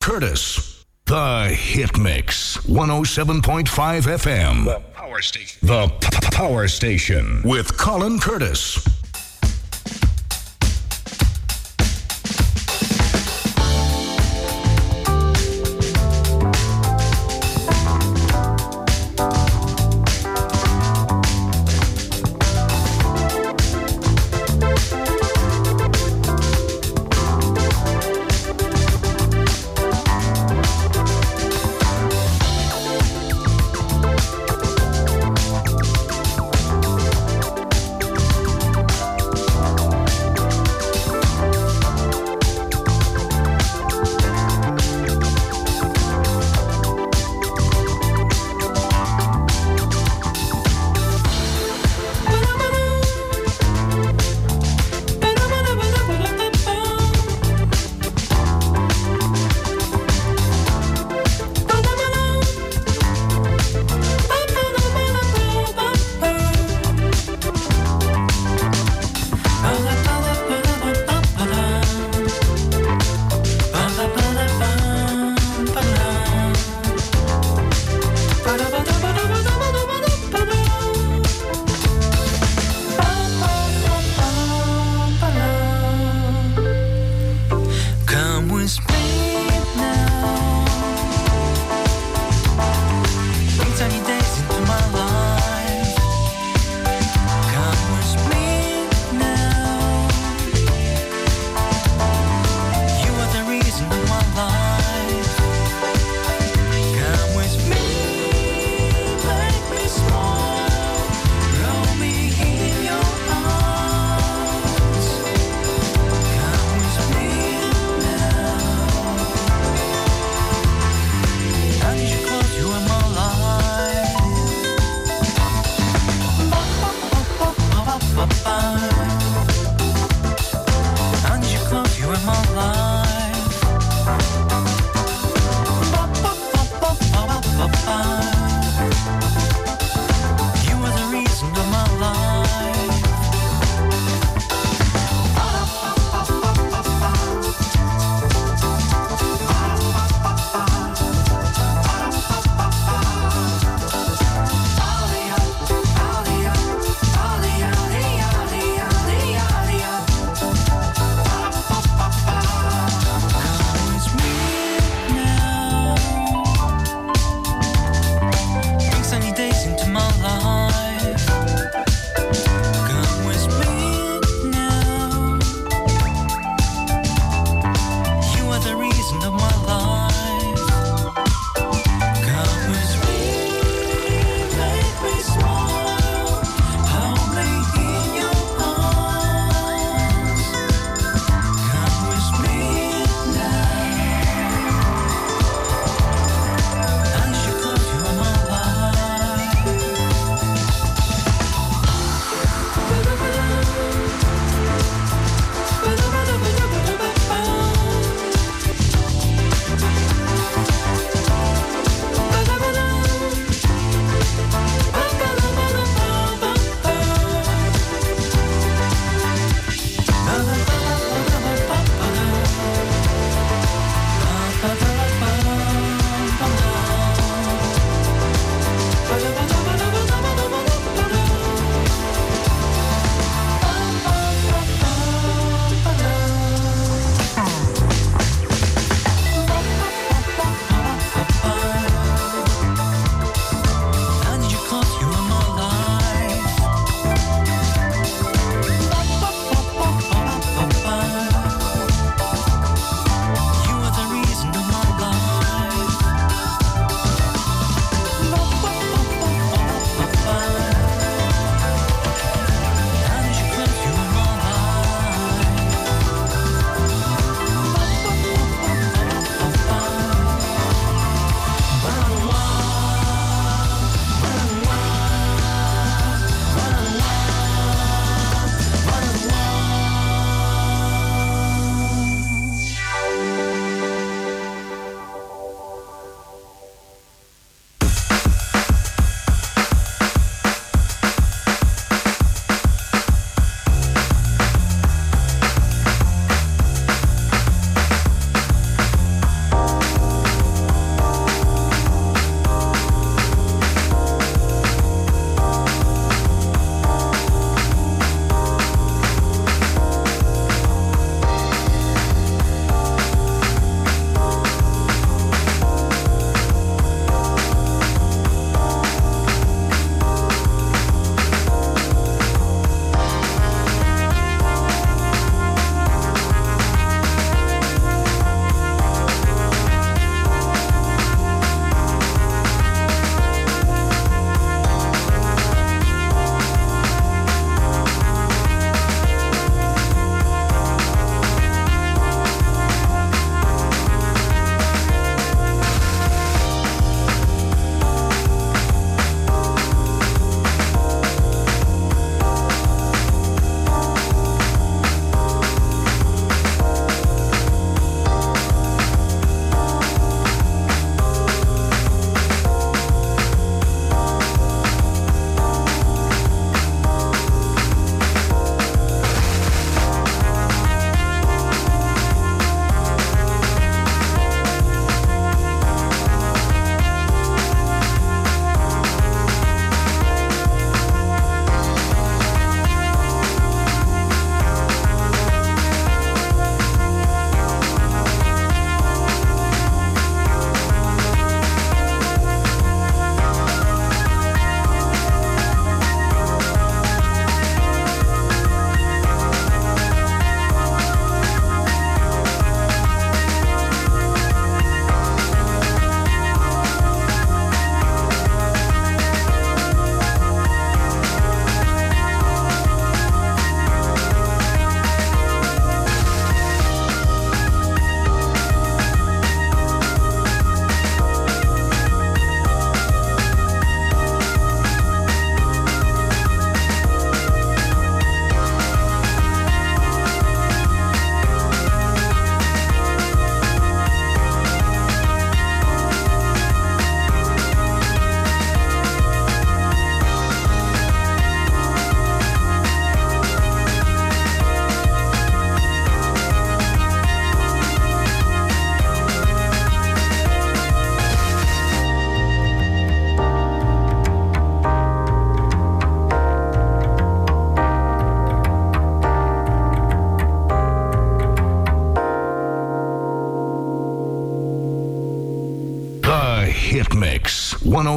Curtis. The Hit Mix. 107.5 FM. The Power Station. The P- Power Station. With Colin Curtis.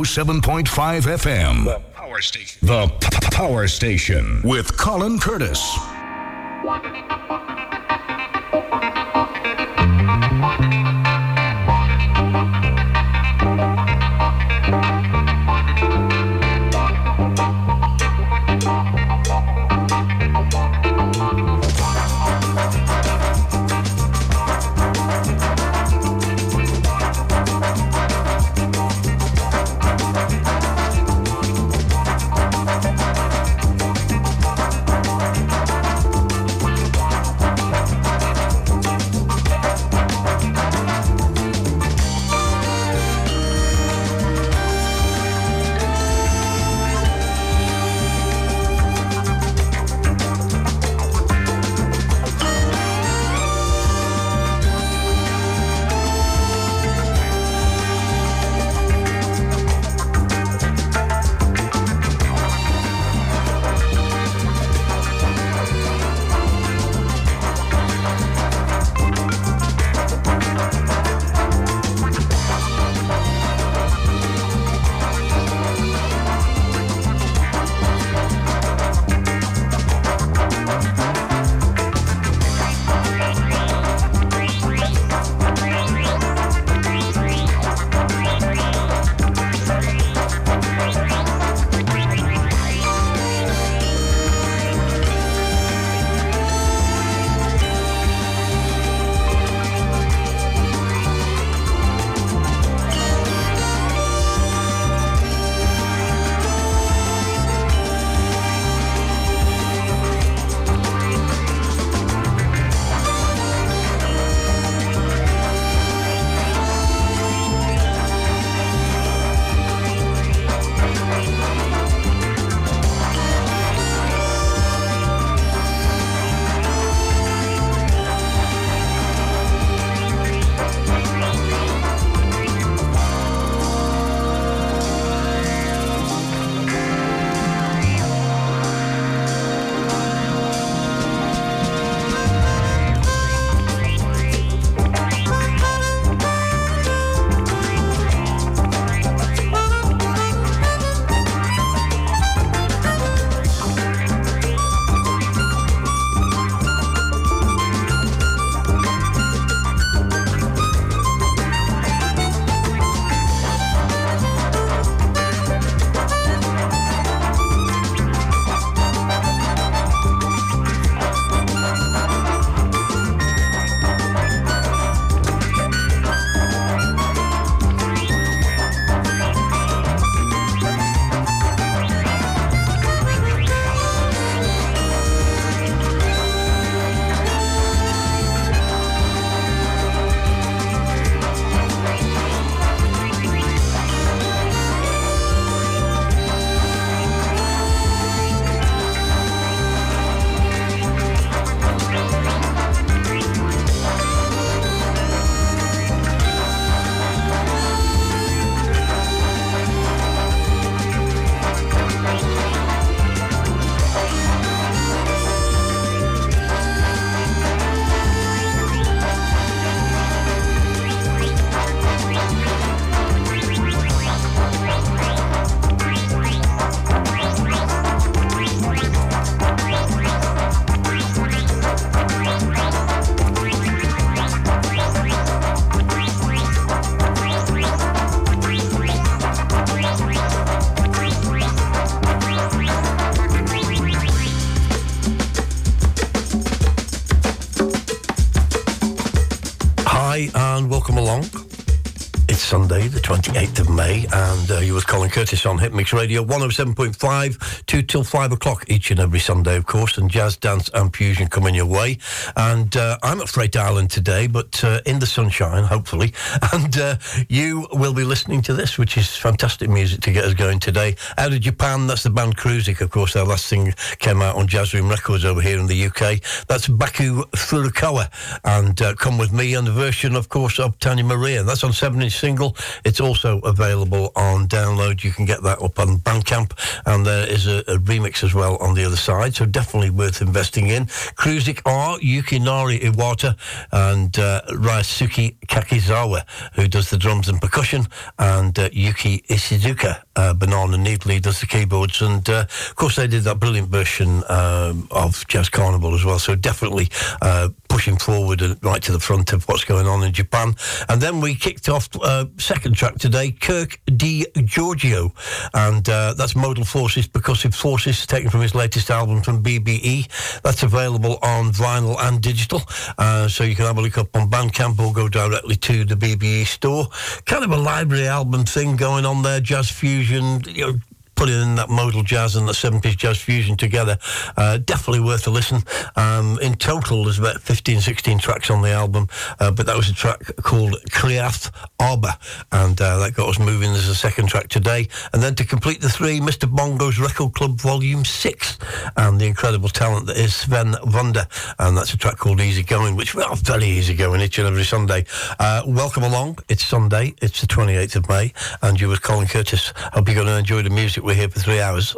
107.5 FM. The Power Station. The P- Power Station with Colin Curtis. Curtis on Hit Mix Radio 107.5, 2 till 5 o'clock each and every Sunday, of course, and jazz, dance, and fusion coming your way. And uh, I'm at Freight Island today, but uh, in the sunshine, hopefully. And uh, you will be listening to this, which is fantastic music to get us going today. Out of Japan, that's the band Cruzik, of course. Their last thing came out on Jazz Room Records over here in the UK. That's Baku Furukawa, and uh, Come With Me, and the version, of course, of Tania Maria. That's on 7 inch single single. It's also available on download. You can get that up on Bandcamp, and there is a, a remix as well on the other side. So definitely worth investing in. Cruzik R, Yukinari Iwata, and uh, Ryosuke Kakizawa, who does the drums and percussion, and uh, Yuki Ishizuka, uh, Banana Neatly does the keyboards, and uh, of course they did that brilliant version um, of Jazz Carnival as well. So definitely uh, pushing forward and right to the front of what's going on in Japan. And then we kicked off uh, second track today, Kirk D. Giorgio, and uh, that's Modal Forces because Percussive Forces, taken from his latest album from BBE. That's available on vinyl and digital, uh, so you can have a look up on Bandcamp or go directly to the BBE store. Kind of a library album thing going on there, jazz fusion, you know, putting in that modal jazz and the seven piece jazz fusion together. Uh, definitely worth a listen. Um, in total, there's about 15, 16 tracks on the album, uh, but that was a track called Kriath Arbor, and uh, that got us moving as a second track today. And then to complete the three, Mr. Bongo's Record Club Volume 6, and the incredible talent that is Sven Wunder, and that's a track called Easy Going, which, well, very easy going each and every Sunday. Uh, welcome along. It's Sunday, it's the 28th of May, and you with Colin Curtis. Hope you're going to enjoy the music we're here for three hours.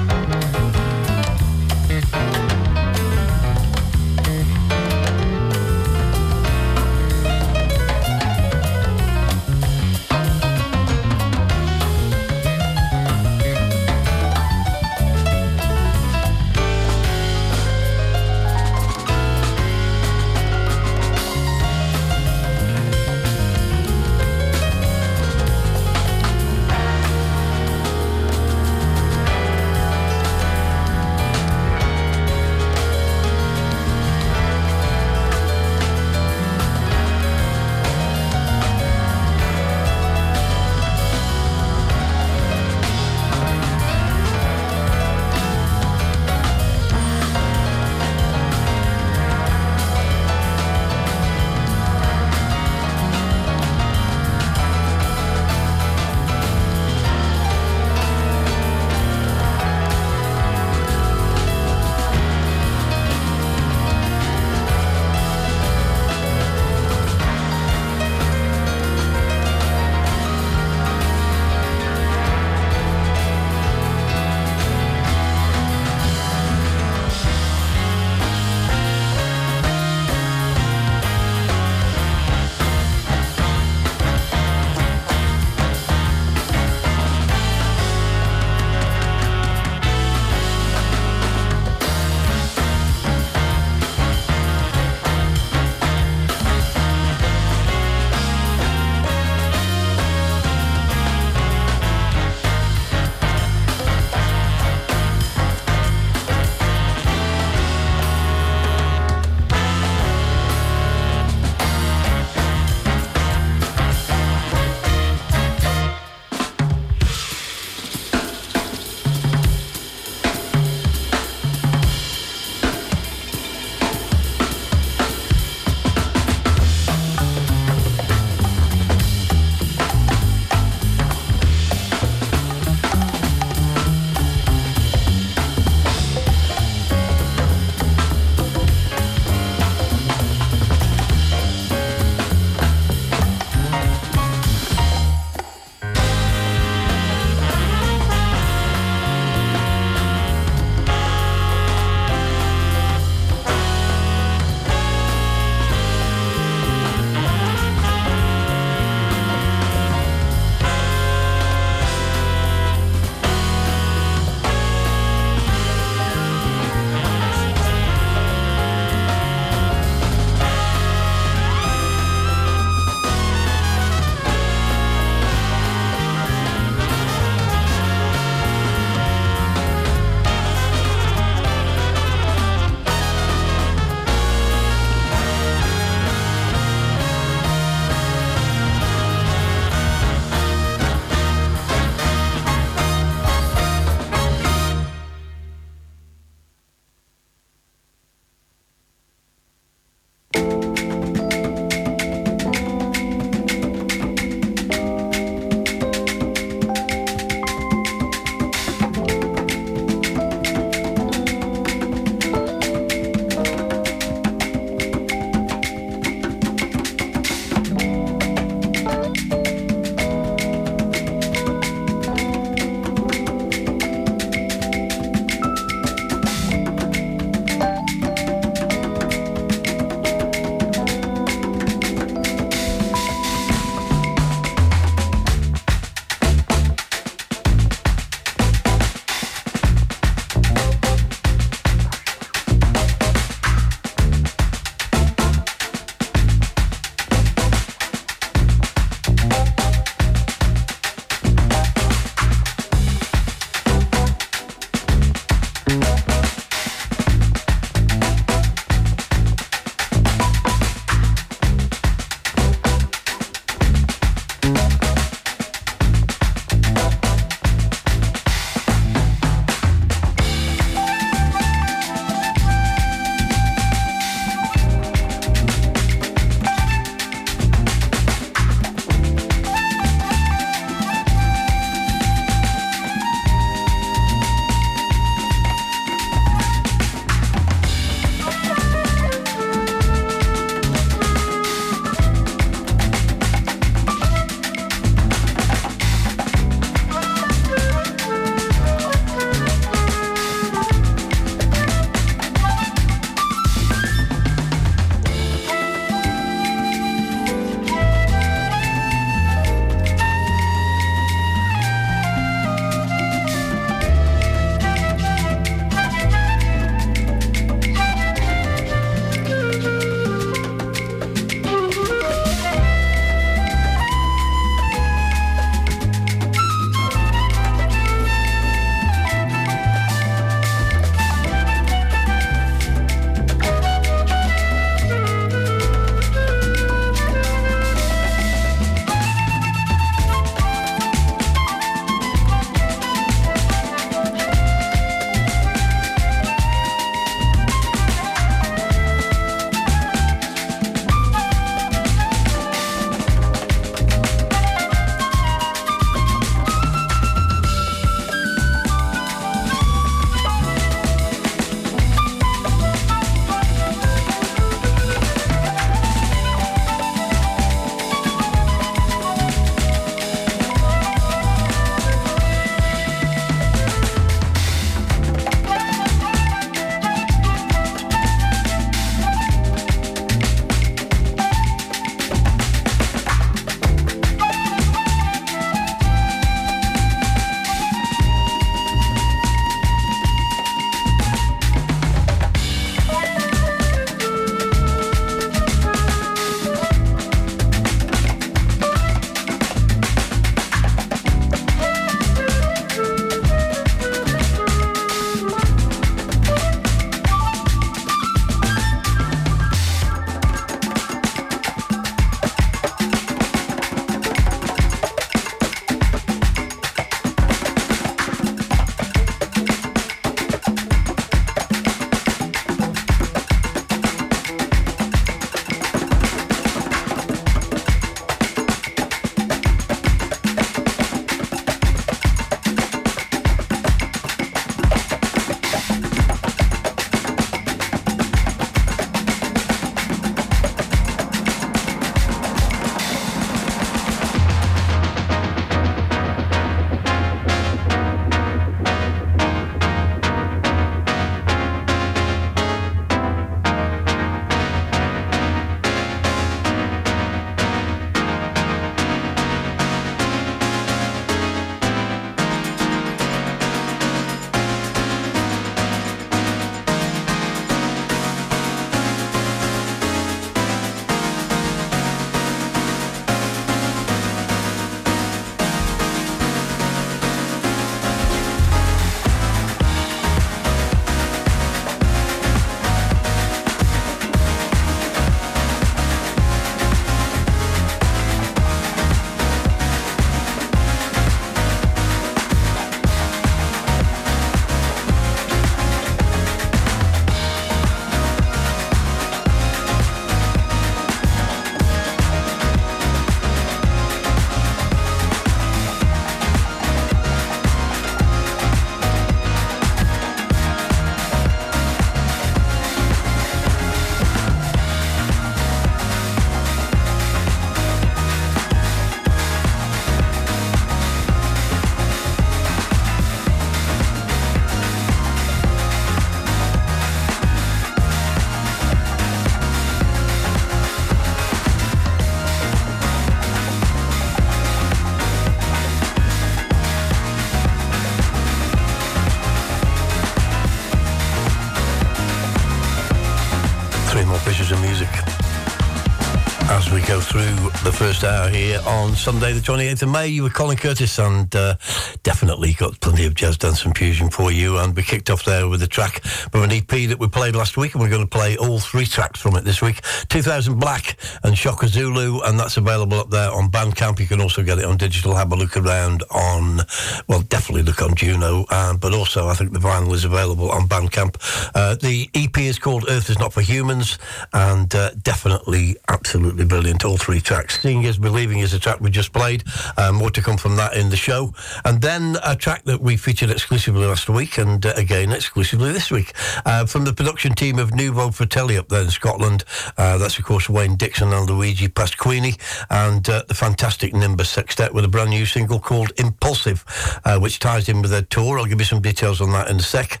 First here on Sunday, the 28th of May. You were Colin Curtis, and uh, definitely got plenty of jazz dance and fusion for you. And we kicked off there with a track from an EP that we played last week, and we're going to play all three tracks from it this week 2000 Black and Shaka Zulu, and that's available up there on Bandcamp. You can also get it on digital. Have a look around on, well, definitely look on Juno, um, but also I think the vinyl is available on Bandcamp. Uh, the EP is called Earth is Not for Humans, and uh, definitely absolutely brilliant. All three tracks. Seeing is Believing is a track we just played. Uh, more to come from that in the show. And then a track that we featured exclusively last week and uh, again exclusively this week uh, from the production team of Nuovo Fratelli up there in Scotland. That's, of course, Wayne Dixon and Luigi Pasquini and uh, the fantastic Nimbus Sextet with a brand new single called Impulsive, uh, which ties in with their tour. I'll give you some details on that in a sec.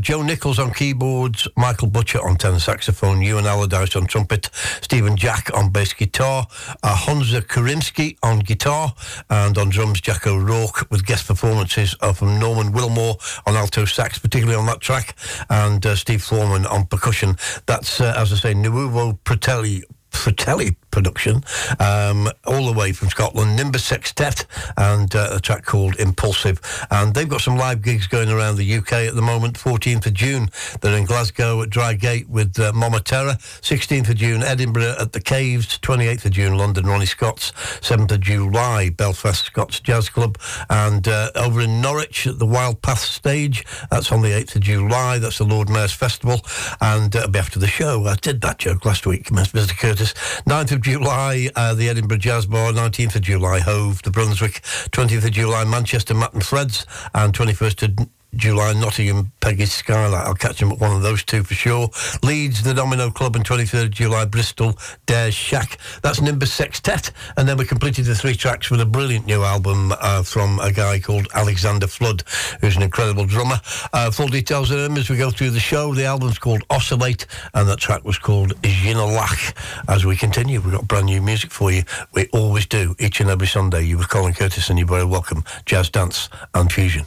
Joe Nichols on keyboards, Michael Butcher on tenor saxophone, Ewan Allardyce on trumpet, Stephen Jack on bass guitar, uh, Honza Karimski on guitar, and on drums, Jack O'Rourke, with guest performances uh, from Norman Willmore on alto sax, particularly on that track, and uh, Steve Foreman on percussion. That's, uh, as I say, Nuovo Fratelli Fratelli production, um, all the way from Scotland, Nimbus Sextet, and uh, a track called Impulsive. And they've got some live gigs going around the UK at the moment. 14th of June, they're in Glasgow at Drygate with uh, Mama Terra. 16th of June, Edinburgh at the Caves. 28th of June, London, Ronnie Scott's. 7th of July, Belfast Scots Jazz Club. And uh, over in Norwich at the Wild Path Stage, that's on the 8th of July. That's the Lord Mayor's Festival. And uh, after the show. I did that joke last week, Mr. Curtis. 9th of July, uh, the Edinburgh Jazz Bar, 19th of July, Hove, the Brunswick, 20th of July, Manchester, Matt and Phred's, and 21st of July, Nottingham, Peggy's Skylight. I'll catch him at one of those two for sure. Leeds, the Domino Club, and 23rd July, Bristol, Dares Shack. That's Nimbus Sextet. And then we completed the three tracks with a brilliant new album uh, from a guy called Alexander Flood, who's an incredible drummer. Uh, full details of him as we go through the show. The album's called Oscillate, and that track was called Jinalach. As we continue, we've got brand new music for you. We always do, each and every Sunday. You were Colin Curtis, and you're very welcome. Jazz, dance, and fusion.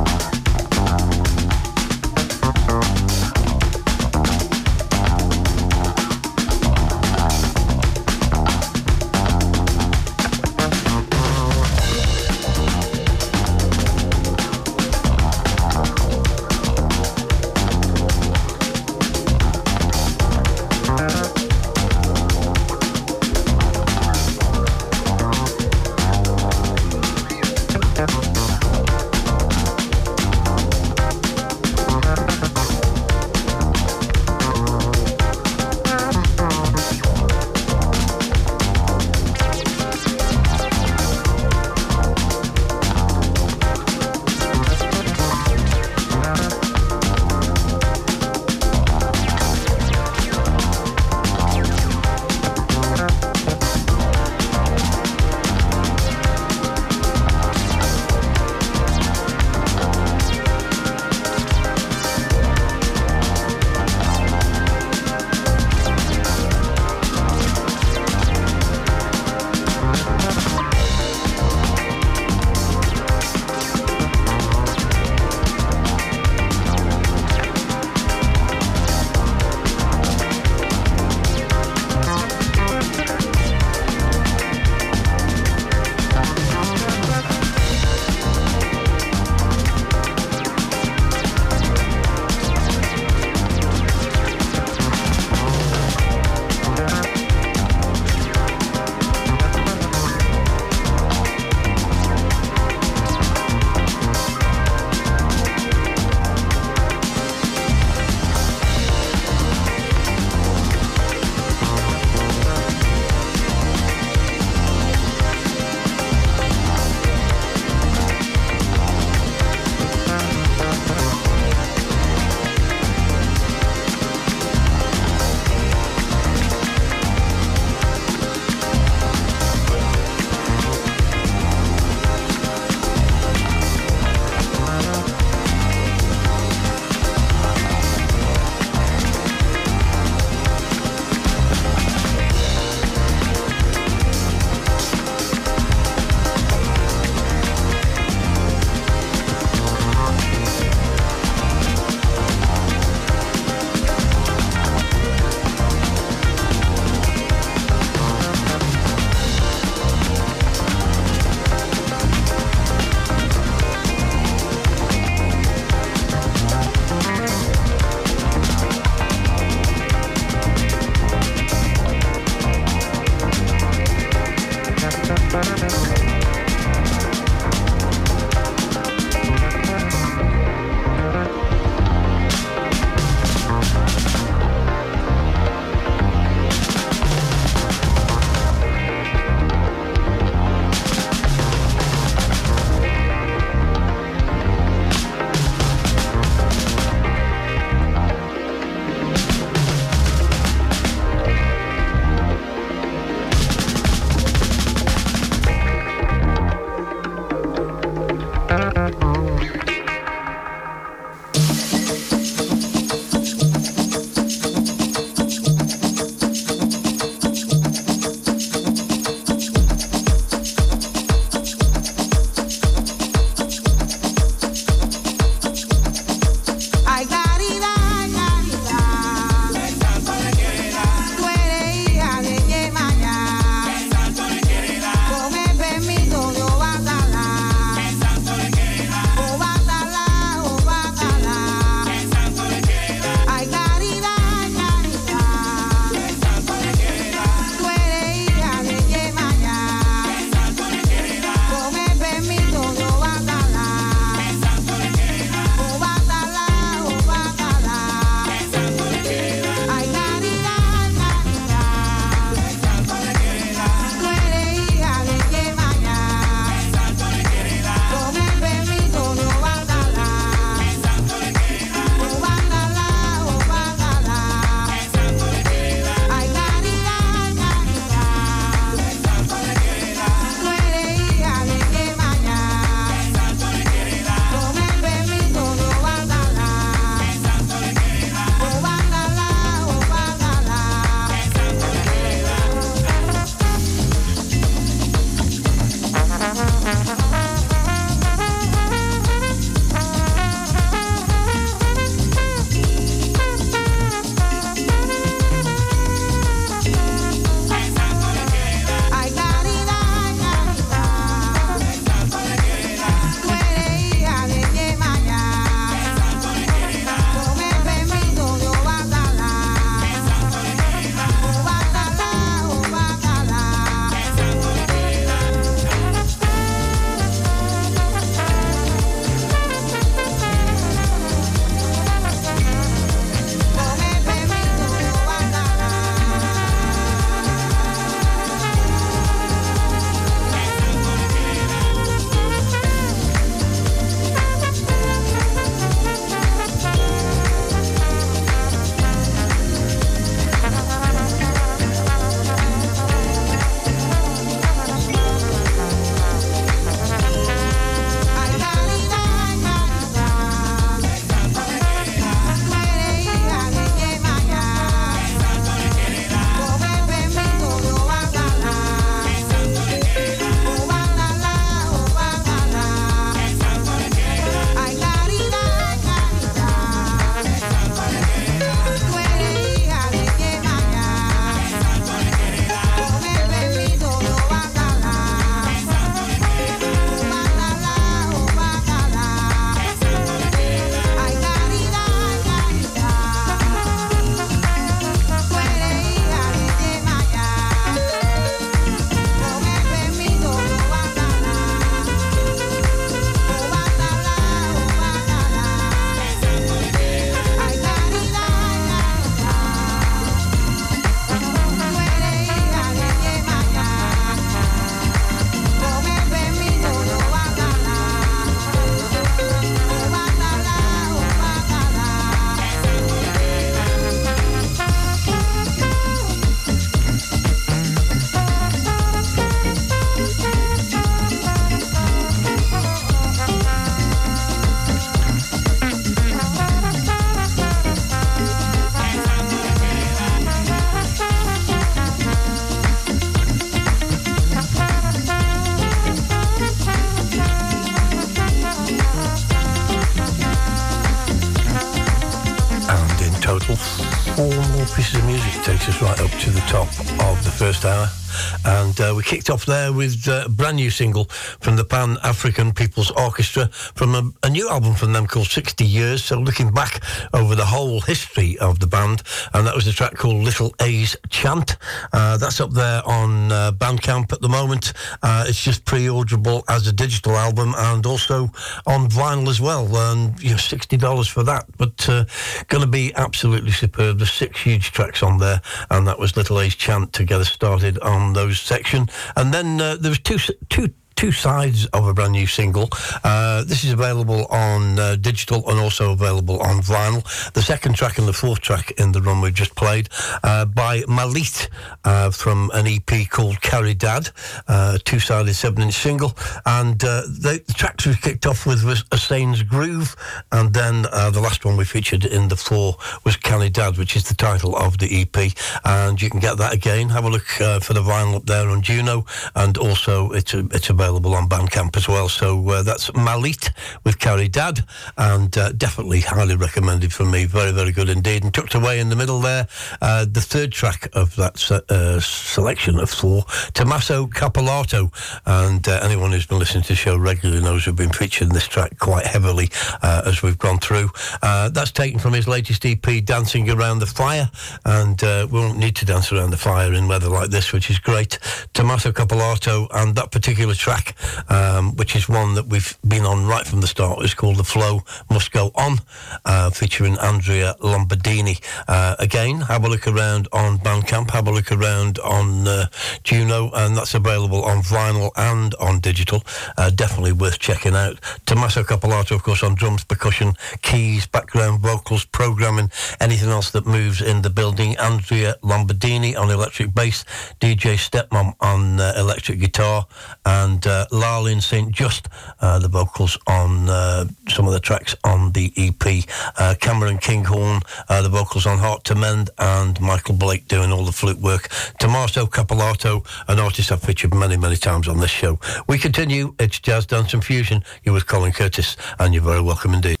kicked off there with a brand new single from the Pan Afrikan People's Arkestra from a, a, new album from them called 60 Years. So looking back over the whole history of the band. And that was a track called Little A's Chant. Uh, that's up there on uh, Bandcamp at the moment. Uh, it's just pre-orderable as a digital album and also on vinyl as well. And you know, $60 for that. But uh, going to be absolutely superb. There's six huge tracks on there. And that was Little A's Chant to get us started on those section. And then uh, there was two two two sides of a brand new single. Uh, this is available on uh, digital and also available on vinyl. The second track and the fourth track in the run we just played uh, by Malit uh, from an EP called Carry Dad, uh, two-sided seven-inch single. And uh, the, the tracks we kicked off with was A Sane's Groove, and then the last one we featured in the four was Carry Dad, which is the title of the EP. And you can get that again. Have a look for the vinyl up there on Juno, and also it's it's available available on Bandcamp as well. So uh, that's Malit with Carrie Dad, and uh, definitely highly recommended from me. Very, very good indeed. And tucked away in the middle there, uh, the third track of that uh, selection of four, Tommaso Cappellato. And uh, anyone who's been listening to the show regularly knows we've been featuring this track quite heavily uh, as we've gone through. that's taken from his latest EP, Dancing Around the Fire, and we won't need to dance around the fire in weather like this, which is great. Tommaso Cappellato and that particular track track, um, which is one that we've been on right from the start. It's called The Flow Must Go On, uh, featuring Andrea Lombardini. Uh, again, have a look around on Bandcamp, have a look around on uh, Juno, and that's available on vinyl and on digital. Uh, definitely worth checking out. Tommaso Cappellato, of course, on drums, percussion, keys, background vocals, programming, anything else that moves in the building. Andrea Lombardini on electric bass, DJ Stepmom on uh, electric guitar, and uh, Larlin St. Just, uh, the vocals on uh, some of the tracks on the EP. Uh, Cameron Kinghorn, uh, the vocals on Heart to Mend, and Michael Blake doing all the flute work. Tommaso Cappellato, an artist I've featured many, many times on this show. We continue. It's Jazz Dance and Fusion. You're with Colin Curtis, and you're very welcome indeed.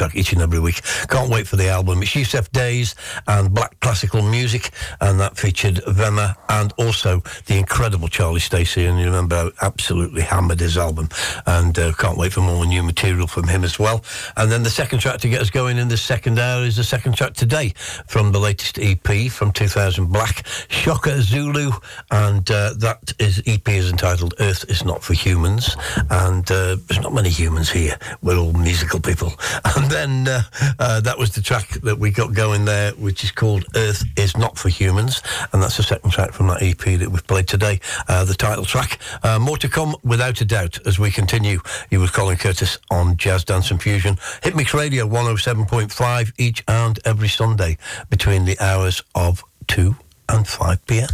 Track each and every week. Can't wait for the album. It's Yussef Dayes and Black Classical Music, and that featured Venna and also the incredible Charlie Stacey. And you remember how absolutely hammered his album, and uh, can't wait for more new material from him as well. And then the second track to get us going in the second hour is the second track today from the latest EP from 2000 Black, Shaka Zulu, and uh, that is EP is entitled Earth is Not for Humans, and uh, there's not many humans here. We're all musical people. And then uh, uh, that was the track that we got going there, which is called Earth is Not for Humans. And that's the second track from that EP that we've played today, uh, the title track. Uh, more to come, without a doubt, as we continue. You with Colin Curtis on Jazz Dance and Fusion. Hit Hitmix Radio 107.5 each and every Sunday between the hours of 2 and 5 p.m.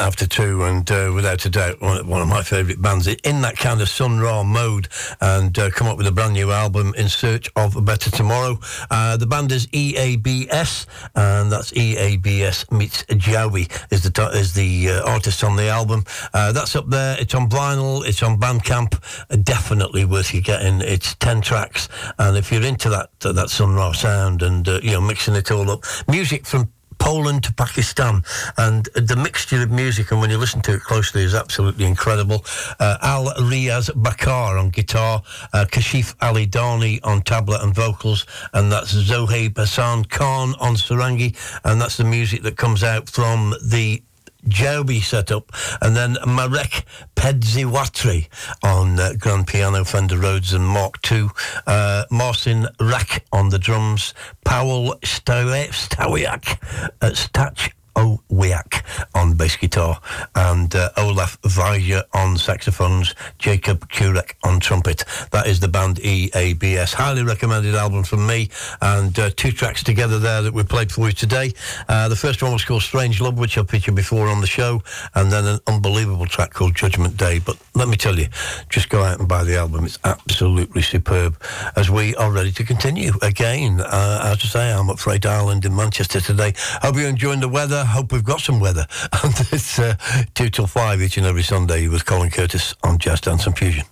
after two, and uh, without a doubt, one, of my favourite bands in that kind of Sun Ra mode, and uh, come up with a brand new album in search of a better tomorrow. Uh, the band is EABS, and that's EABS meets Jaubi is the is the uh, artist on the album. Uh, that's up there. It's on vinyl. It's on Bandcamp. definitely worth you getting. It's ten tracks, and if you're into that that Sun Ra sound and you know mixing it all up, music from Poland to Pakistan. And the mixture of music, and when you listen to it closely, is absolutely incredible. Uh, Al Riaz Baqar on guitar, uh, Kashif Ali Dhani on tabla and vocals, and that's Zohaib Hassan Khan on sarangi, and that's the music that comes out from the Jaubi set up, and then Marek Pędziwiatr on uh, grand piano, Fender Rhodes and Mark II, uh, Marcin Rak on the drums, Paweł Stawiak at Stach Owiak on bass guitar, and uh, Olaf Węgier on saxophones, Jacob Kurek on trumpet. That is the band EABS. Highly recommended album from me, and uh, two tracks together there that we played for you today. Uh, the first one was called Strange Love, which I've featured before on the show, and then an unbelievable track called Judgment Day. But let me tell you, just go out and buy the album. It's absolutely superb. As we are ready to continue again, uh, as I say, I'm at Freight Island in Manchester today. Hope you're enjoying the weather hope we've got some weather. And it's uh, 2 till 5 each and every Sunday with Colin Curtis on Jazz Dance and Fusion.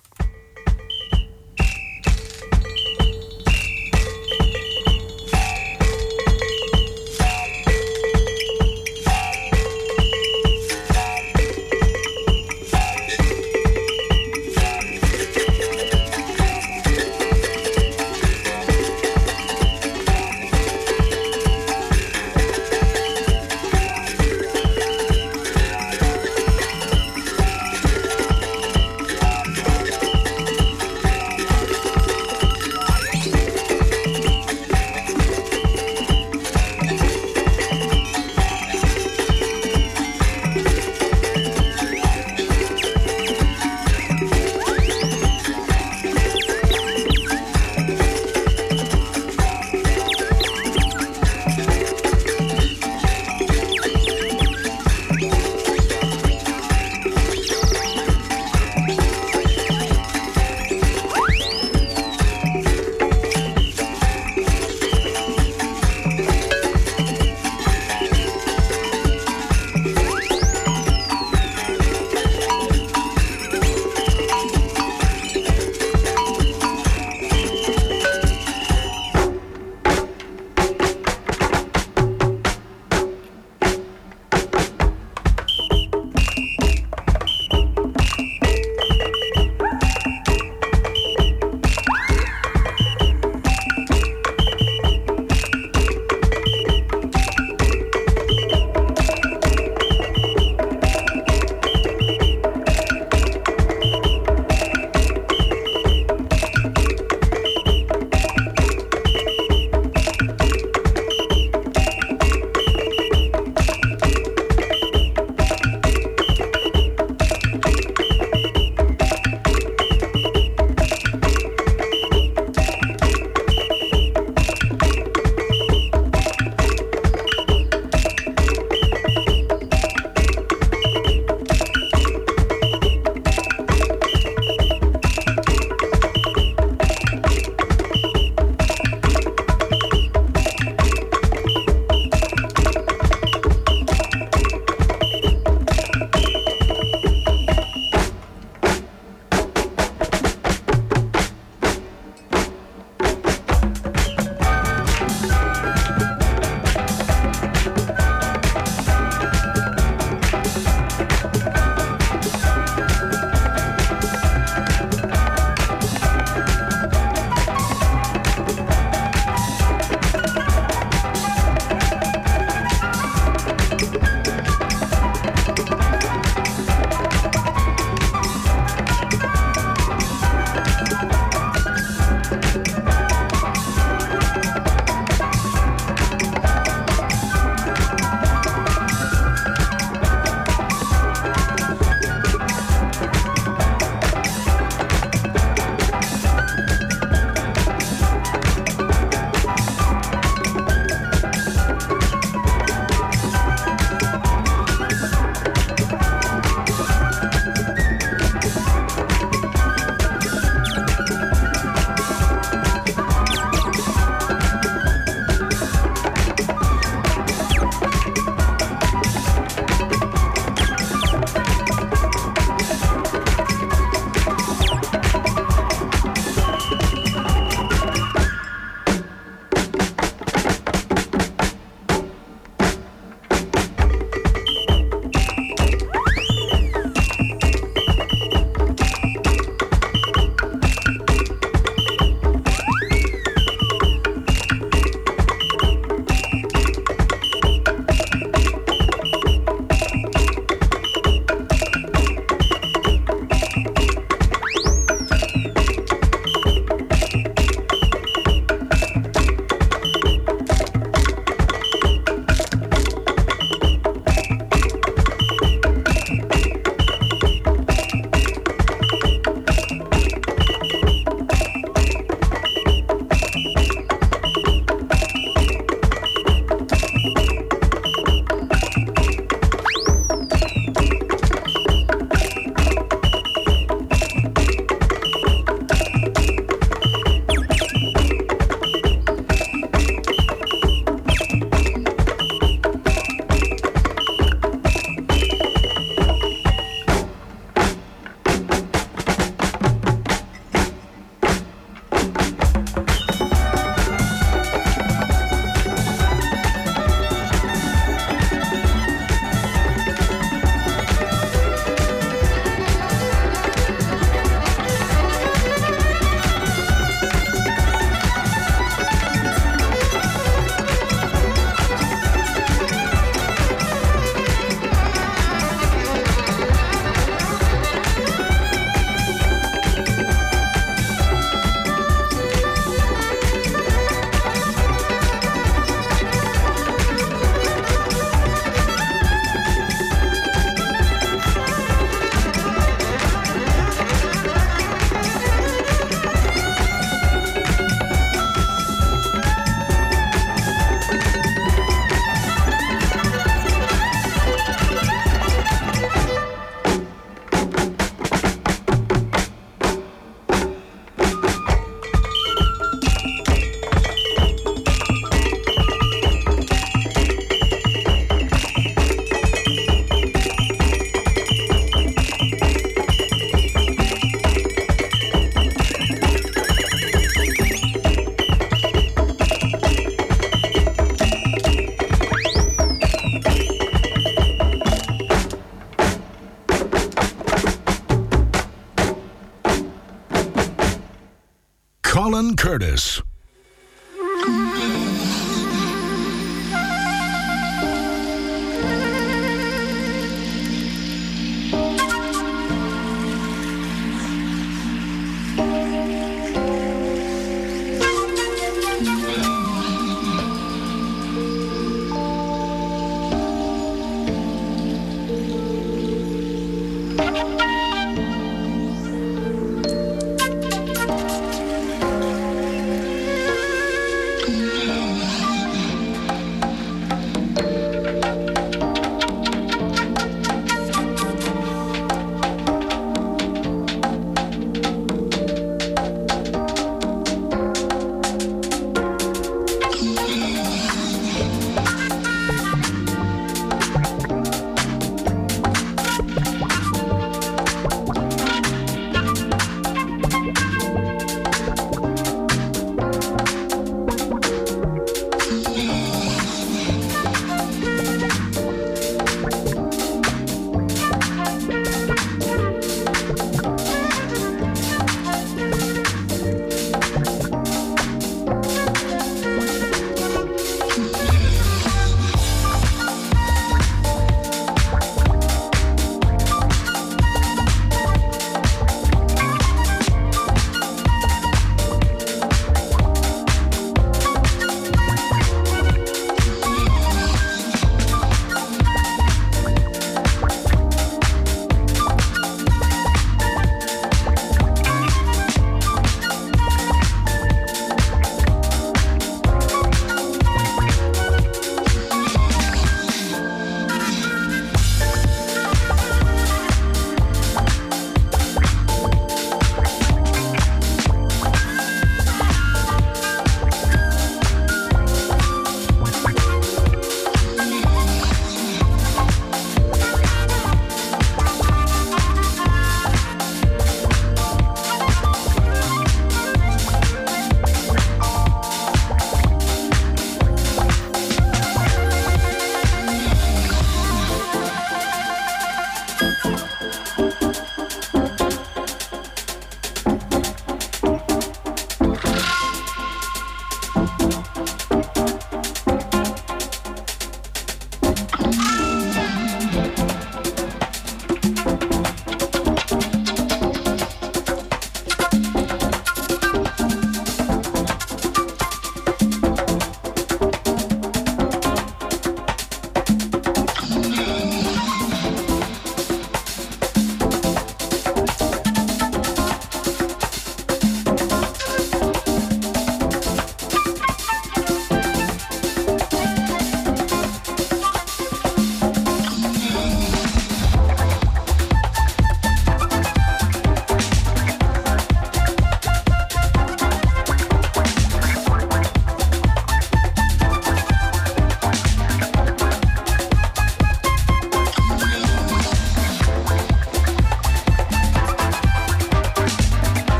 Curtis.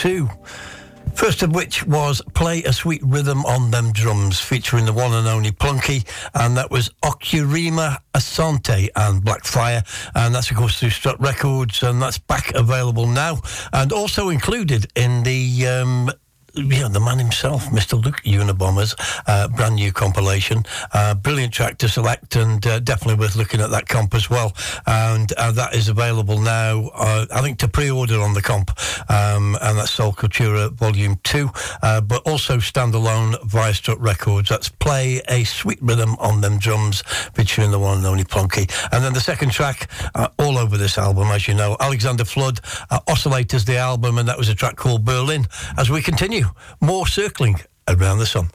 Two. First of which was Play a Sweet Rhythm on Them Drums, featuring the one and only Plunky, and that was Okyerema Asante and Blackfire, and that's of course through Strut Records, and that's back available now, and also included in the um, yeah, the man himself, Mr. Luke Unabomber's uh, brand new compilation. Uh, brilliant track to select and uh, definitely worth looking at that comp as well. And uh, that is available now, uh, I think, to pre order on the comp. Um, and that's Soul Cultura Volume 2, uh, but also standalone via Strut Records. That's Play a Sweet Rhythm on Them Drums, featuring the one and only Plunky. And then the second track, over this album, as you know, Alexander Flood, uh, Oscillators, the album, and that was a track called Berlin. As we continue more circling around the sun.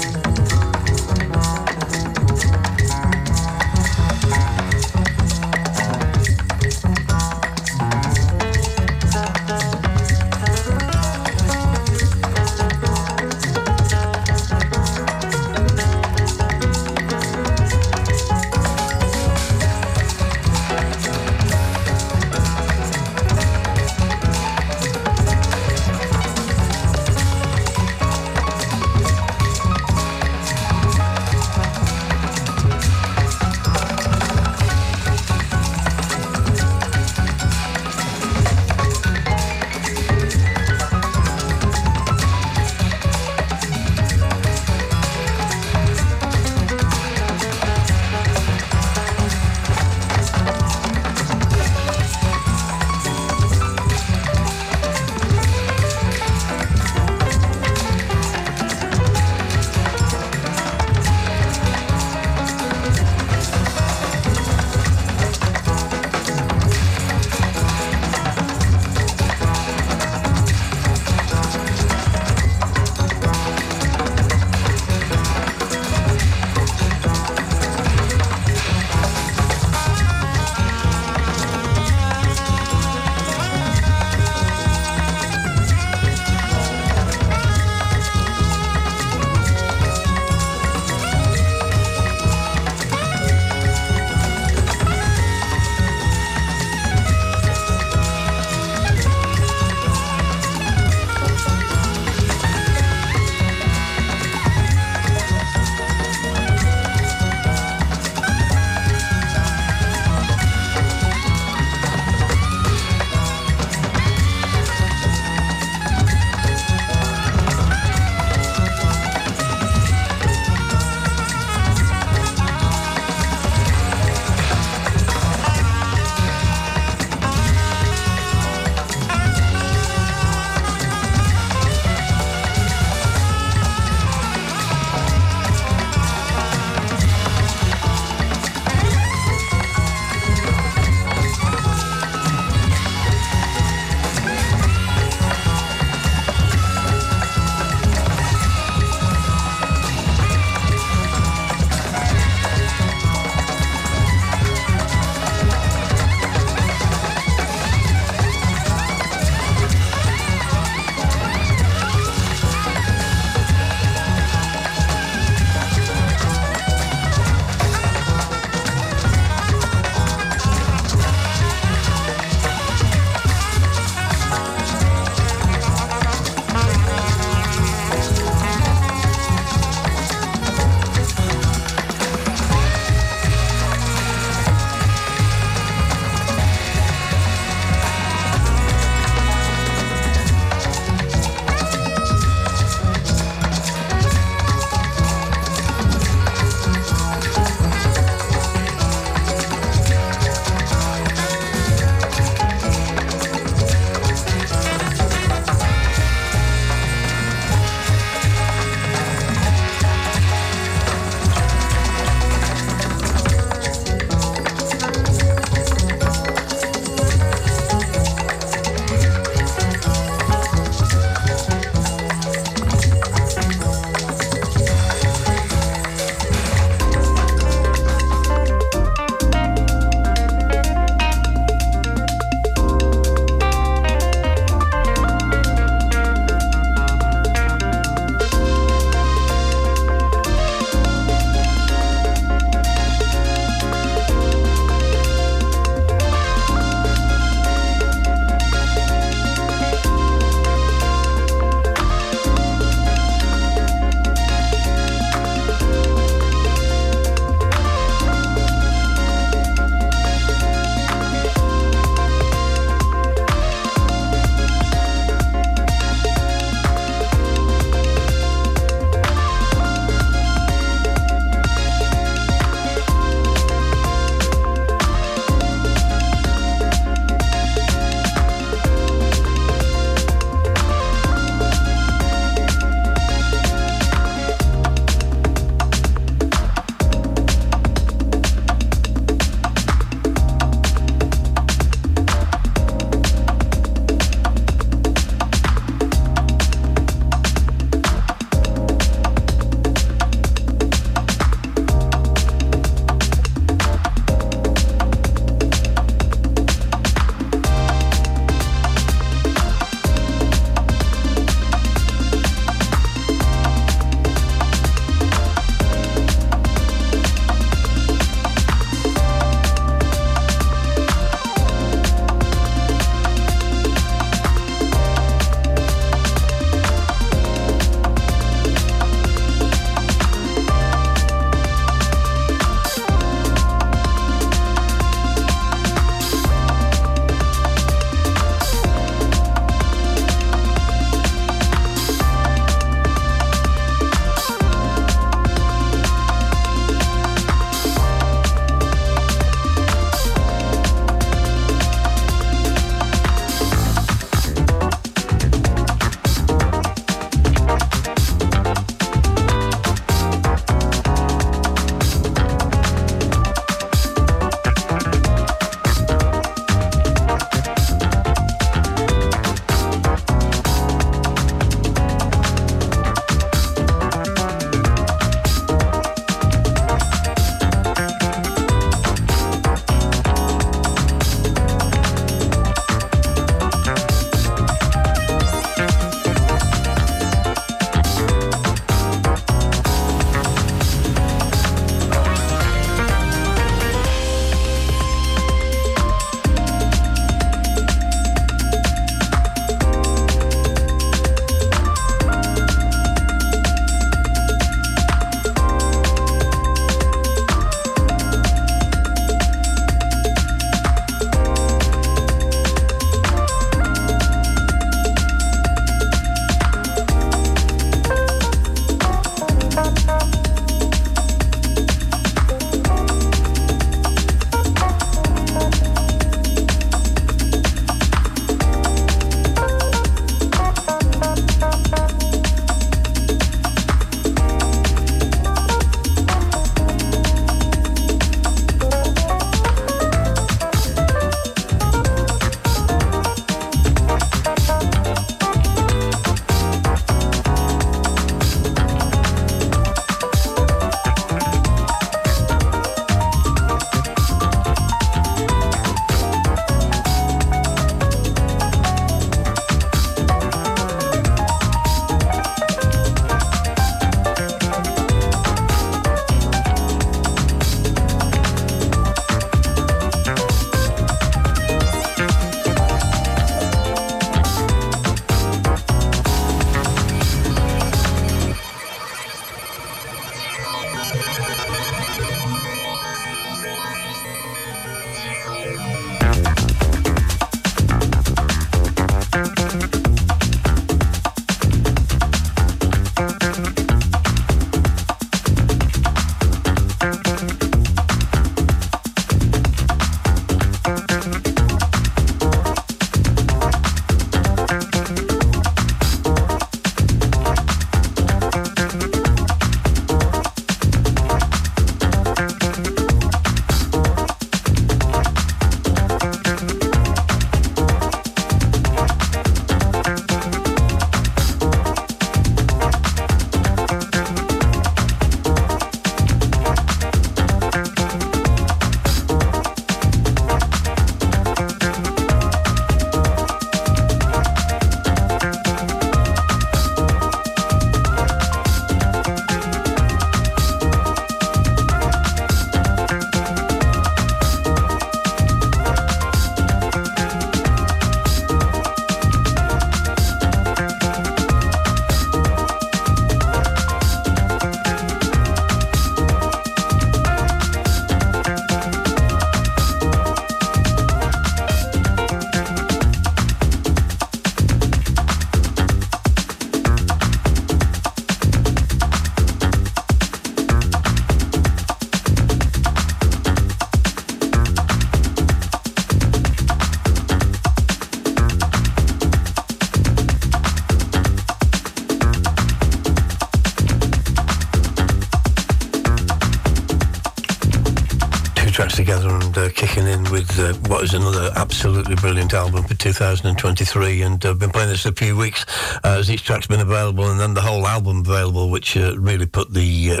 With uh, what is another absolutely brilliant album for 2023. And I've been playing this a few weeks uh, as each track's been available, and then the whole album available, which uh, really put the uh,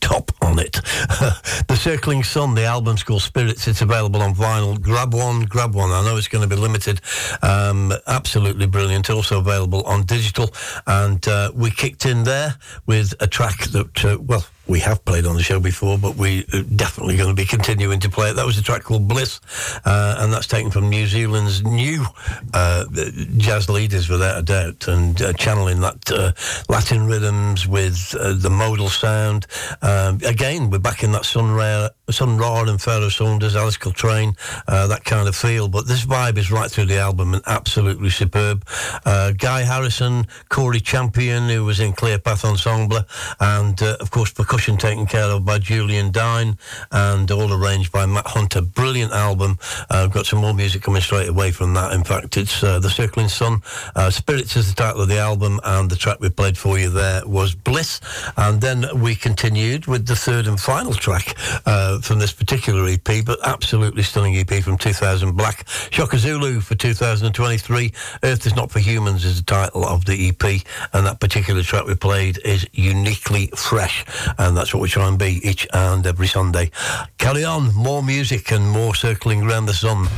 top on it. the Circling Sun, the album's called Spirits. It's available on vinyl. Grab one, grab one. I know it's going to be limited. Um, absolutely brilliant. Also available on digital. And uh, we kicked in there with a track that, uh, well, we have played on the show before, but we are uh, definitely going to be continuing to play it. That was a track called Bliss, uh, and that's taken from New Zealand's new uh, jazz leaders, without a doubt, and uh, channeling that uh, Latin rhythms with uh, the modal sound. Um, again, we're back in that Sun Ra, Sun Ra and Pharoah Sanders, Alice Coltrane, that kind of feel. But this vibe is right through the album and absolutely superb. Guy Harrison, Corey Champion, who was in Clear Path Ensemble, and of course, percussion taken care of by Julien Dyne and all arranged by Matt Hunter. Brilliant album. Uh, I've got some more music coming straight away from that. In fact, it's uh, The Circling Sun. Uh, Spirits is the title of the album, and the track we played for you there was Bliss. And then we continued with the third and final track uh, from this particular EP, but absolutely stunning EP from 2000 Black. Shaka Zulu for 2023. Earth is Not for Humans is the title of the EP, and that particular track we played is uniquely fresh and that's what we try and be each and every Sunday. Carry on, more music and more circling around the sun.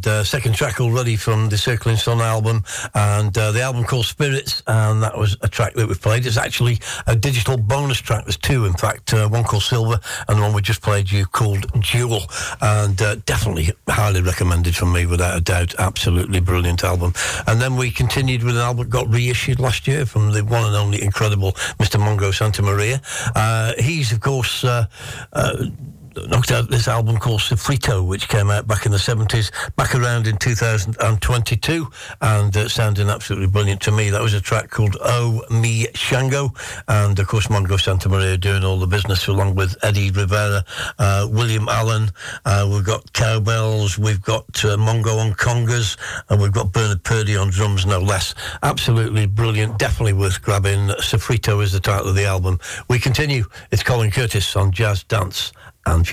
And uh, second track already from the Circling Sun album, and uh, the album called Spirits, and that was a track that we played. It's actually a digital bonus track. There's two, in fact, uh, one called Silver, and the one we just played you called Jewel. And uh, definitely highly recommended from me, without a doubt. Absolutely brilliant album. And then we continued with an album that got reissued last year from the one and only incredible Mr. Mongo Santamaria. Uh, he's, of course, uh, knocked out this album called Sofrito, which came out back in the 70s, back around in 2022, and uh, sounding absolutely brilliant to me. That was a track called Oh Me Shango, and of course, Mongo Santamaria doing all the business along with Eddie Rivera, uh, William Allen. Uh, we've got cowbells, we've got uh, Mongo on congas, and we've got Bernard Purdie on drums, no less. Absolutely brilliant, definitely worth grabbing. Sofrito is the title of the album. We continue. It's Colin Curtis on Jazz Dance and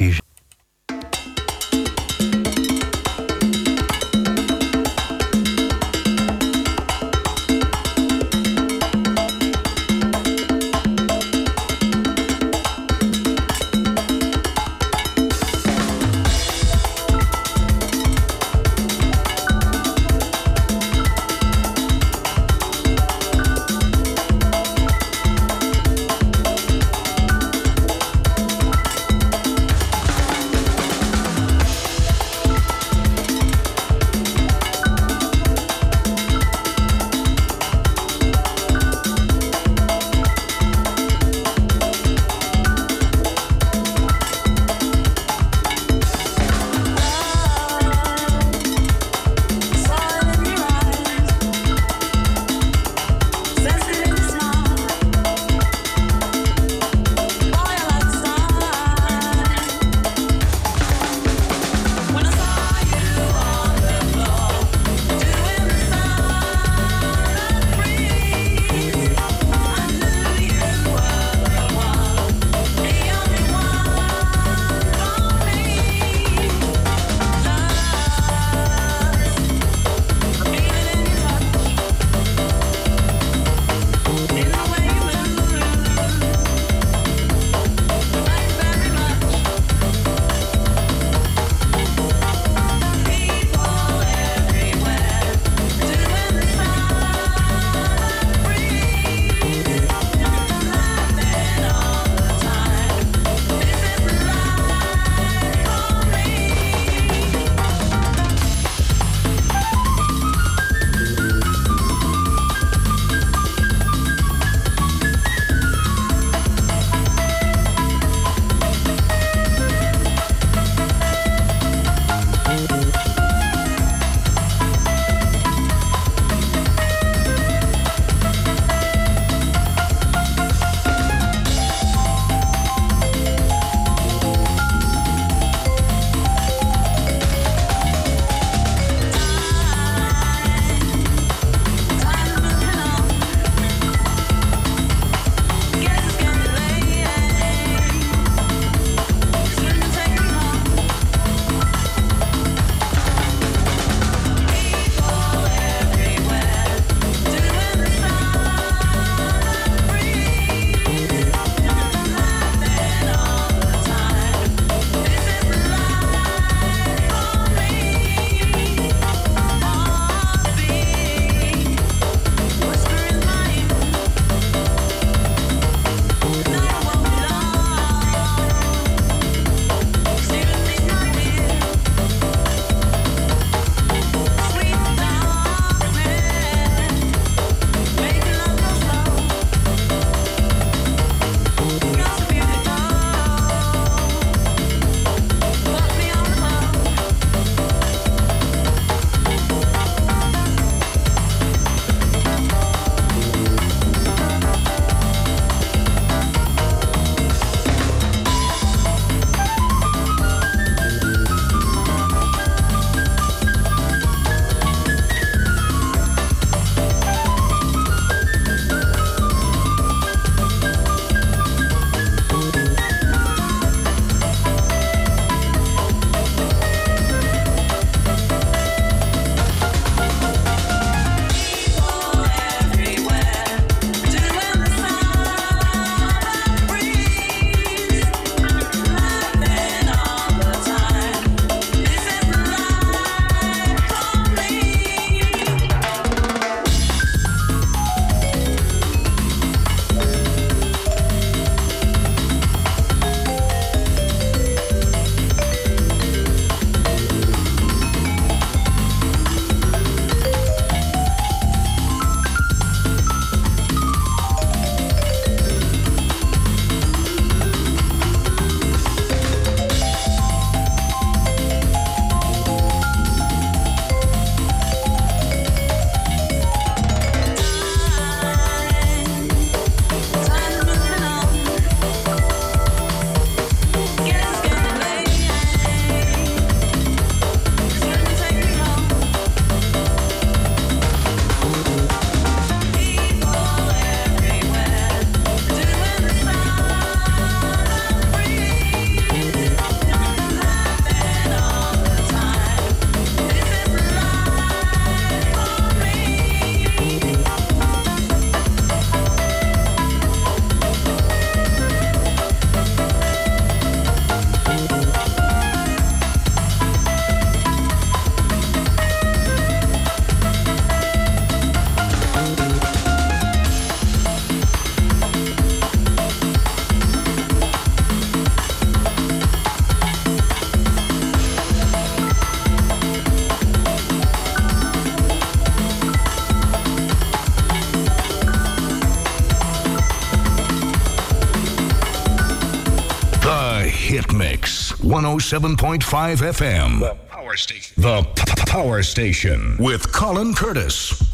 107.5 FM. The Power Station. The Power Station with Colin Curtis.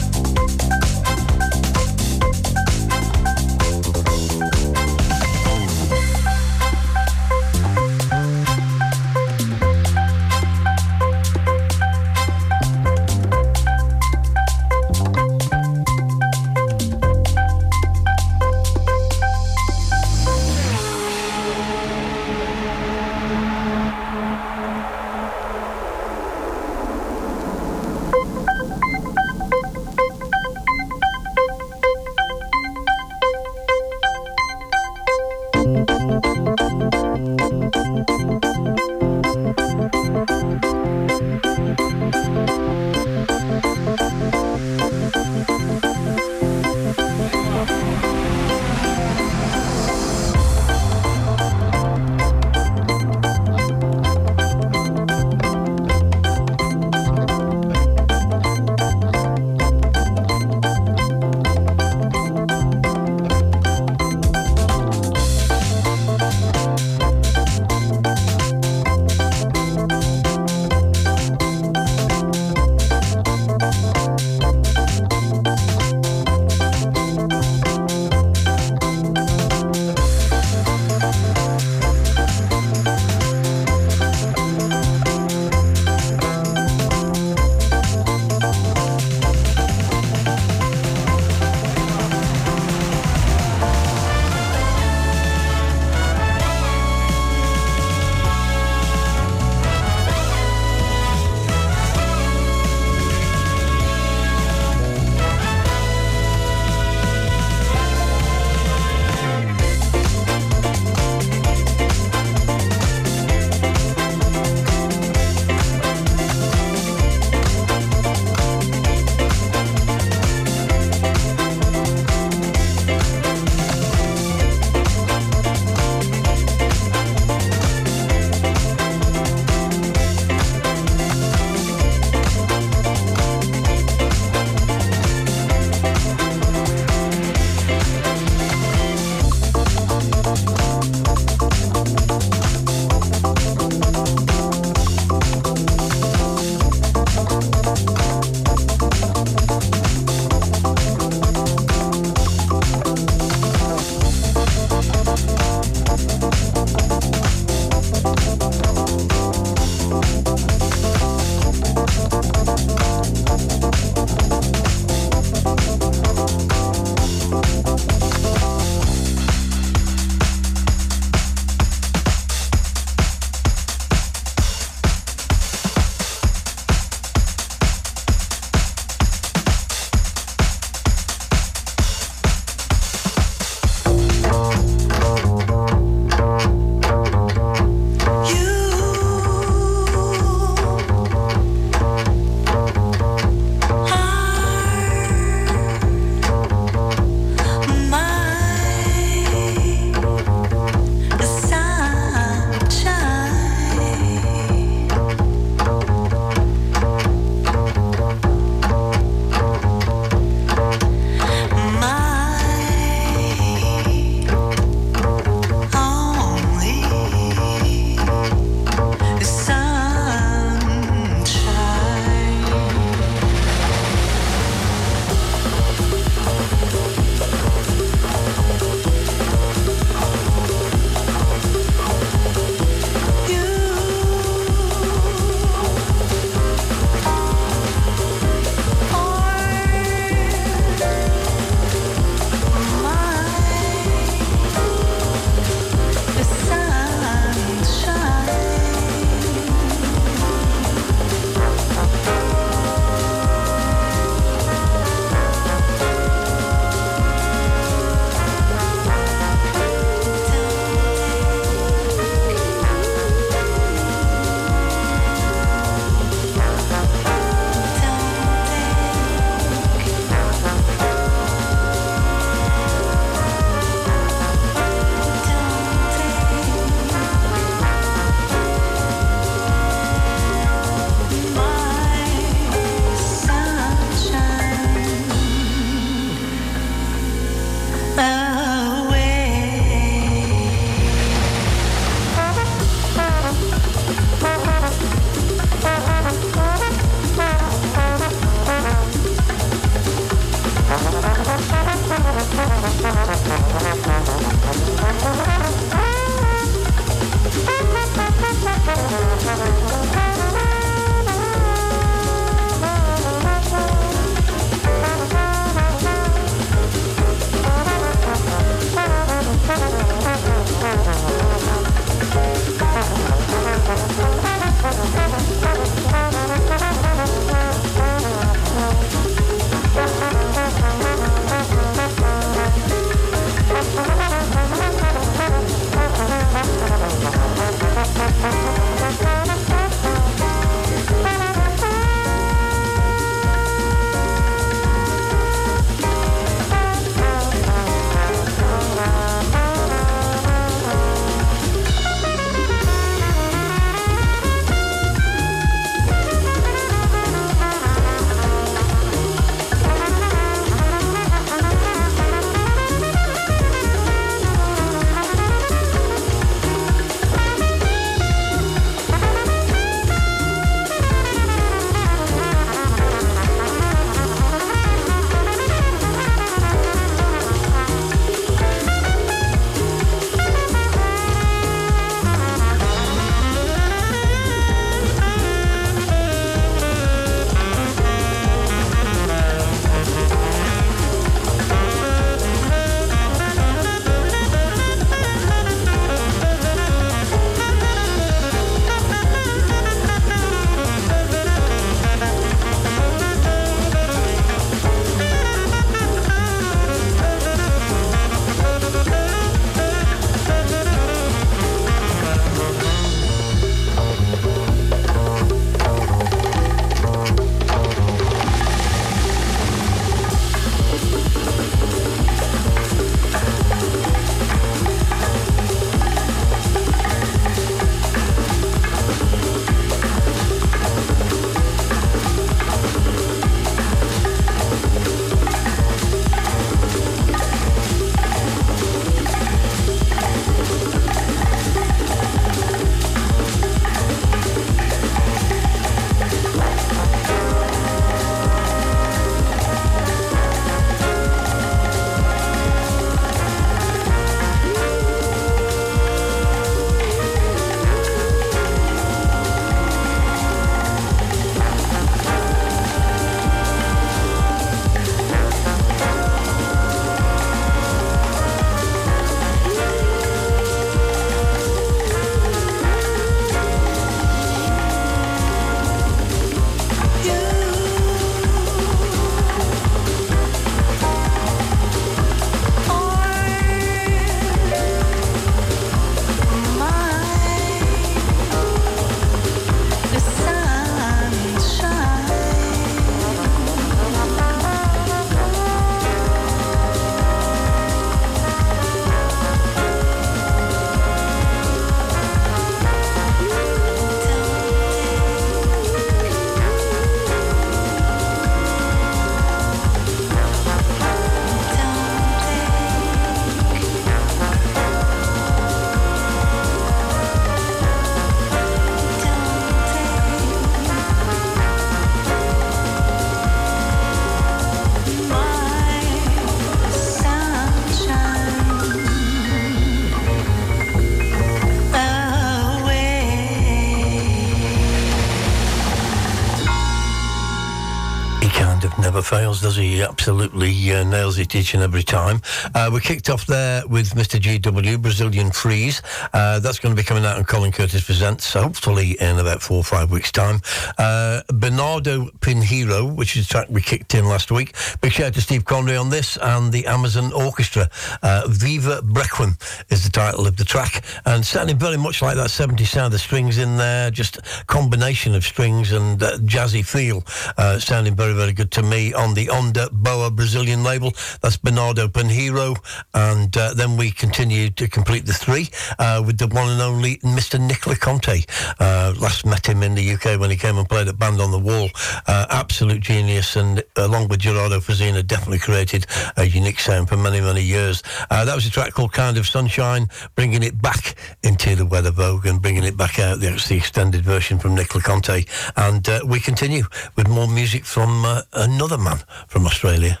Fails, does he? He absolutely uh, nails it each and every time. Uh, we kicked off there with Mr. GW, Brazilian Freeze. Uh, that's going to be coming out on Colin Curtis Presents, hopefully in about four or five weeks' time. Uh, Bernardo Pinheiro, which is a track we kicked in last week. Big shout out to Steve Connery on this and the Amazon Orchestra. Uh, Viva Brequim is the title of the track, and certainly very much like that 70s sound. The strings in there, just combination of strings and uh, jazzy feel, uh, sounding very, very good to me on the Onda Boa Brazilian label. That's Bernardo Pinheiro, and uh, then we continue to complete the three uh, with the one and only Mr. Nicola Conte. Uh, last met him in the UK when he came and played at Band on the Wall. Uh, absolute genius, and along with Gerardo Frisina, definitely created a unique sound for many, many years. that was a track called Kind of Sunshine, bringing it back into the Weather Vogue and bringing it back out. That's the extended version from Nicola Conte. And uh, we continue with more music from uh, another man from Australia.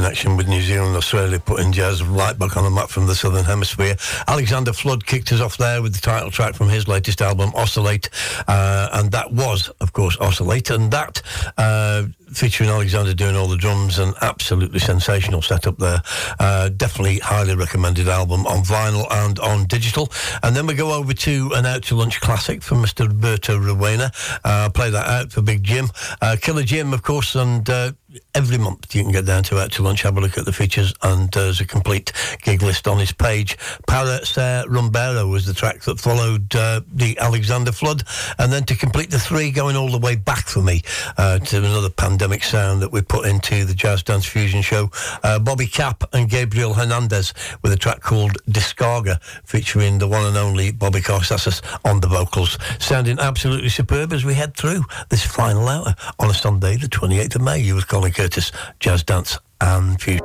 Connection with New Zealand. Australia putting jazz right back on the map from the Southern Hemisphere. Alexander Flood kicked us off there with the title track from his latest album, Oscillate. Uh, and that was, of course, Oscillate. And that uh, featuring Alexander doing all the drums and absolutely sensational setup there. Uh, definitely highly recommended album on vinyl and on digital. And then we go over to an Out to Lunch classic from Mr. Roberto Roena. Uh, play that out for Big Jim. Uh, Killer Jim, of course, and uh, every month you can get down to Out to Lunch, have a look at the features, and uh, there's a complete gig list on his page. Para Ser Rumbero was the track that followed uh, the Alexander Flood. And then to complete the three, going all the way back for me uh, to another pandemic sound that we put into the Jazz Dance Fusion show, uh, Bobby Cap and Gabriel Hernandez with a track called Descarga, featuring the one and only Bobby Carcassés on the vocals. Sounding absolutely superb as we head through this final hour on a Sunday, the 28th of May. You was Colin Curtis, Jazz Dance and Fusion.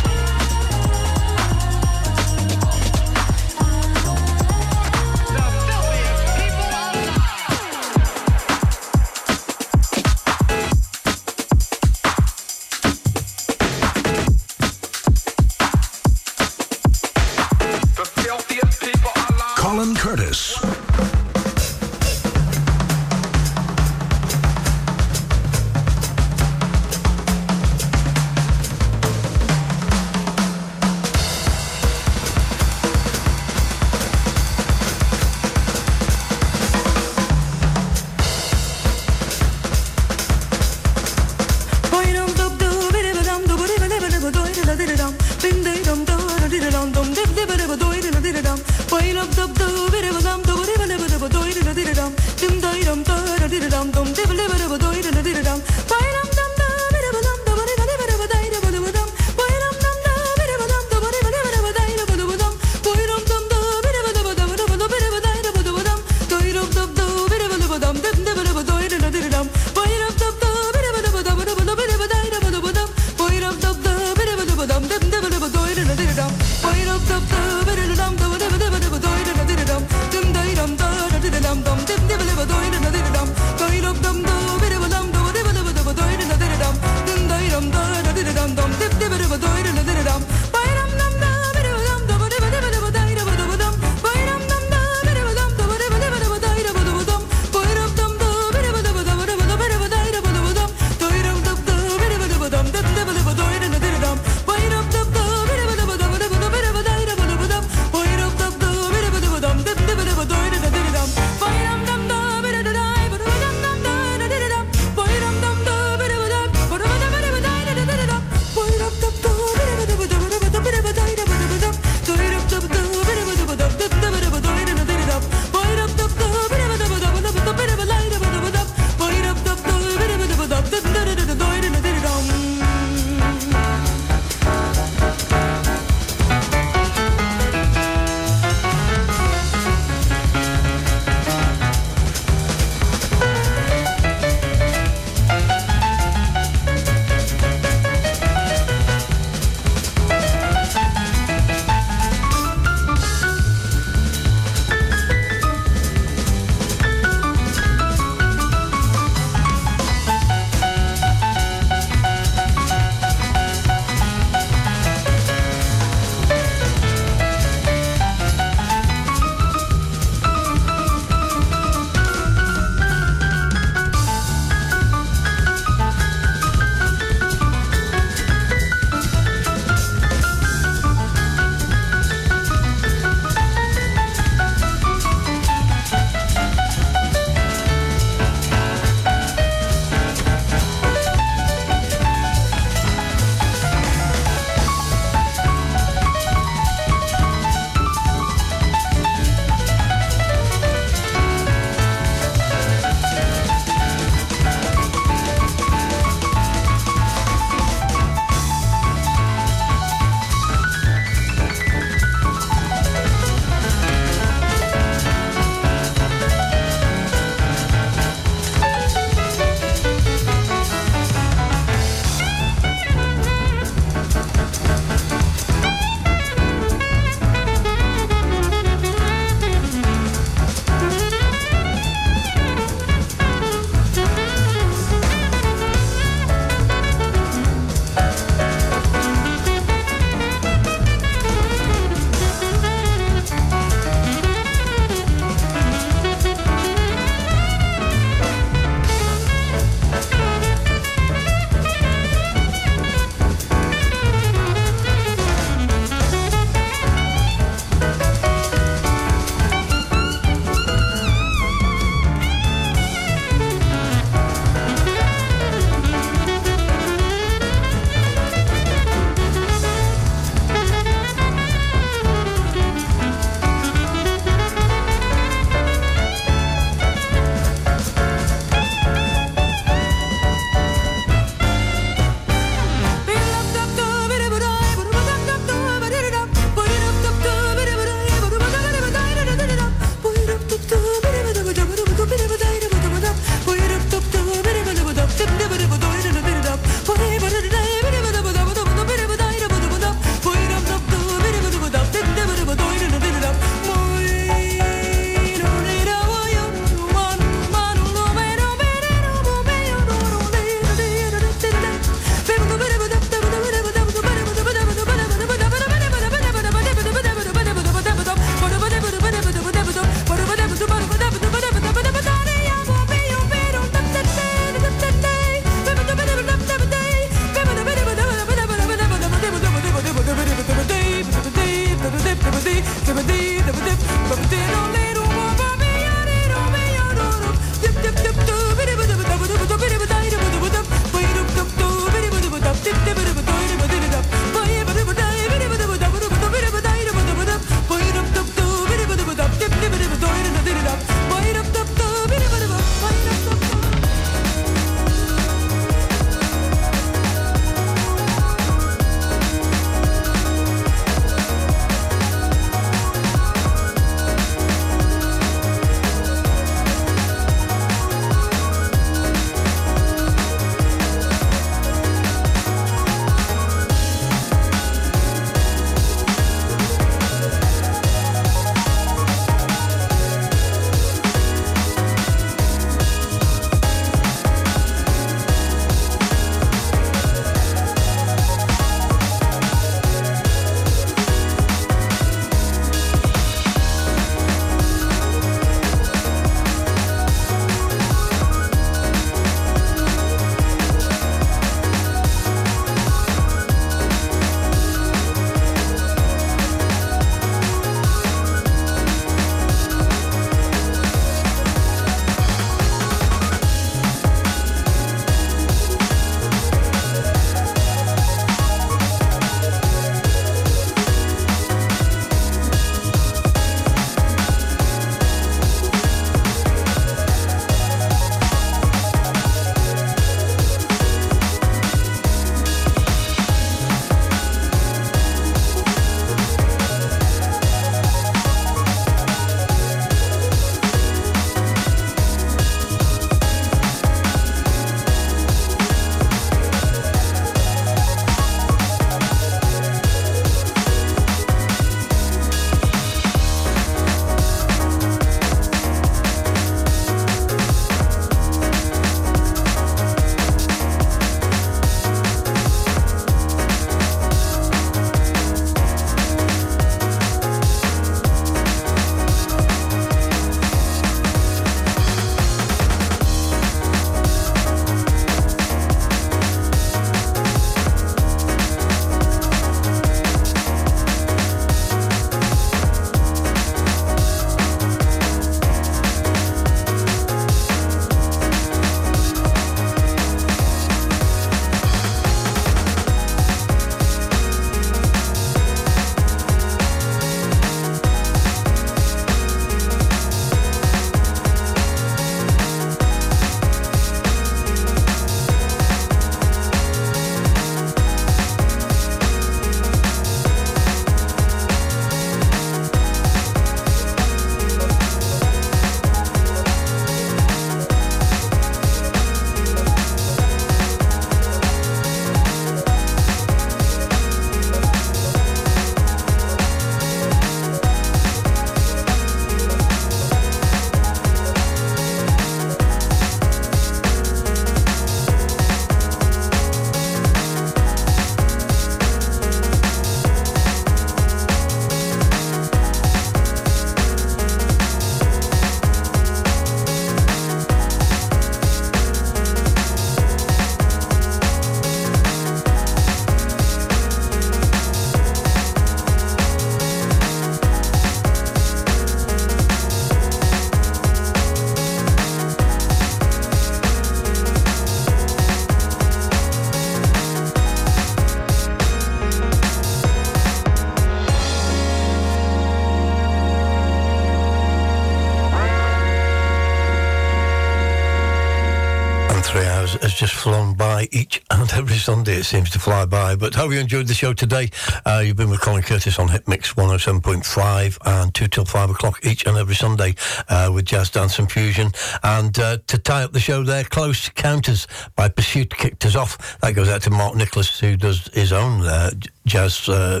Every Sunday. It seems to fly by. But hope you enjoyed the show today. Uh, you've been with Colin Curtis on Hit Mix 107.5 and 2 till 5 o'clock each and every Sunday uh, with Jazz Dance and Fusion. And uh, to tie up the show there, Close Counters by Pursuit kicked us off. That goes out to Mark Nicholas, who does his own uh, jazz uh,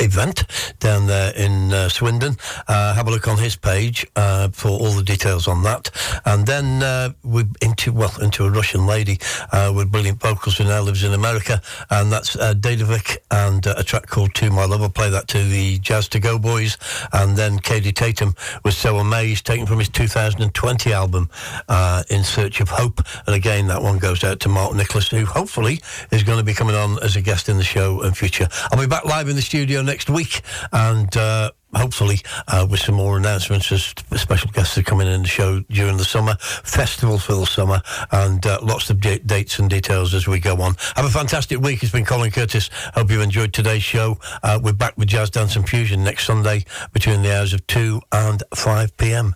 event down there in uh, Swindon. Uh, have a look on his page uh, for all the details on that. And then uh, we into well into a Russian lady uh, with brilliant vocals who now lives in America, and that's uh, Dadovic and uh, a track called "To My Love." I'll play that to the Jazz to Go boys, and then Kaidi Tatham was so amazed, taken from his 2020 album uh, "In Search of Hope," and again that one goes out to Mark Nicholas, who hopefully is going to be coming on as a guest in the show in future. I'll be back live in the studio next week, and uh, hopefully uh, with some more announcements as special guests are coming in the show during the summer, festivals for the summer, and uh, lots of d- dates and details as we go on. Have a fantastic week. It's been Colin Curtis. Hope you've enjoyed today's show. Uh, we're back with Jazz Dance and Fusion next Sunday between the hours of 2 and 5 p.m.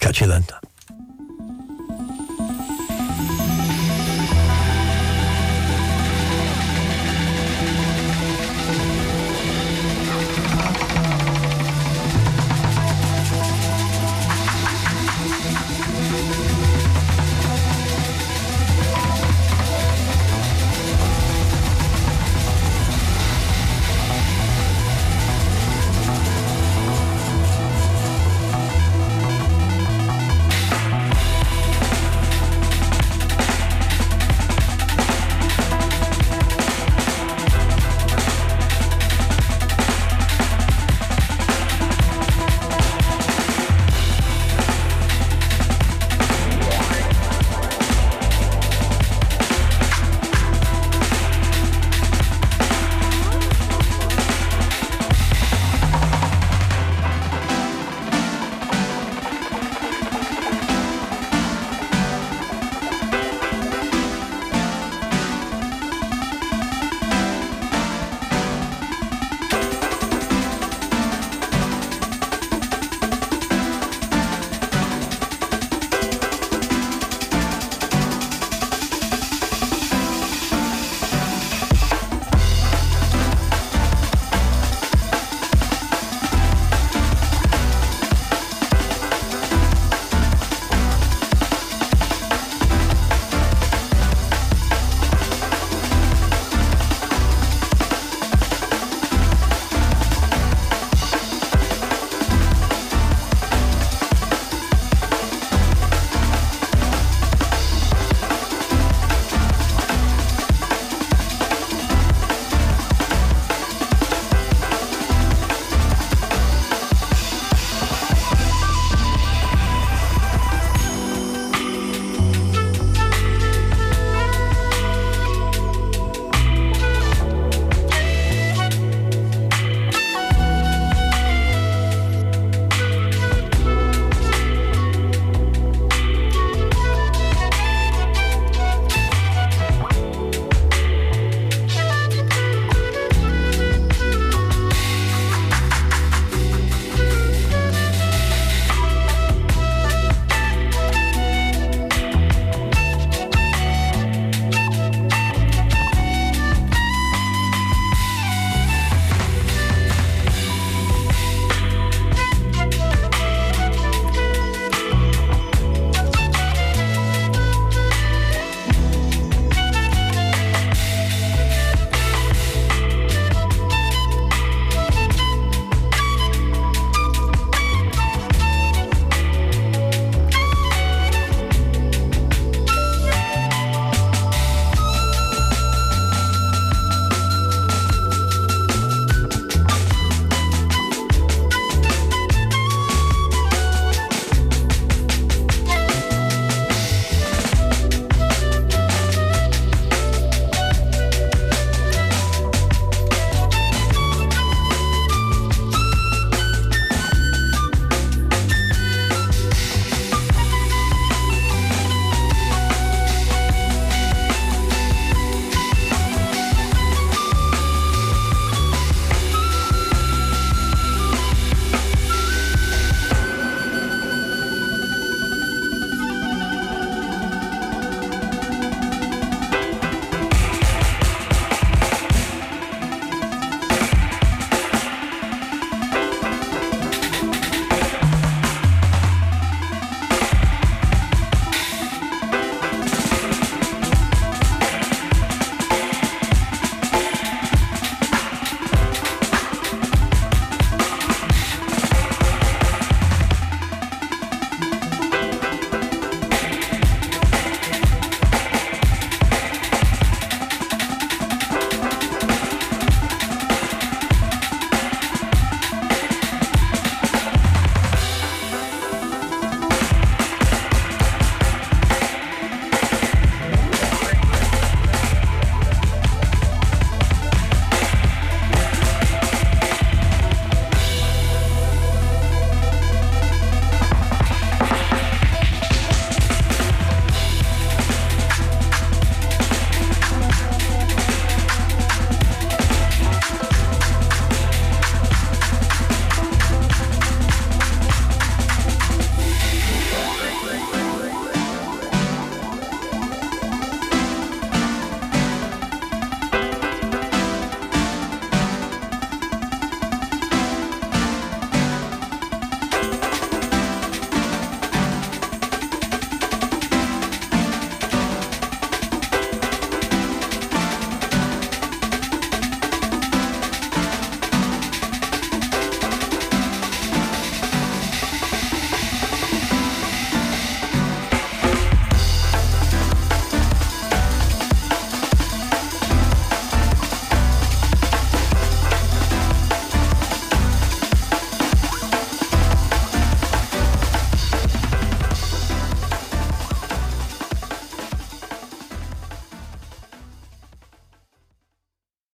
Catch you then.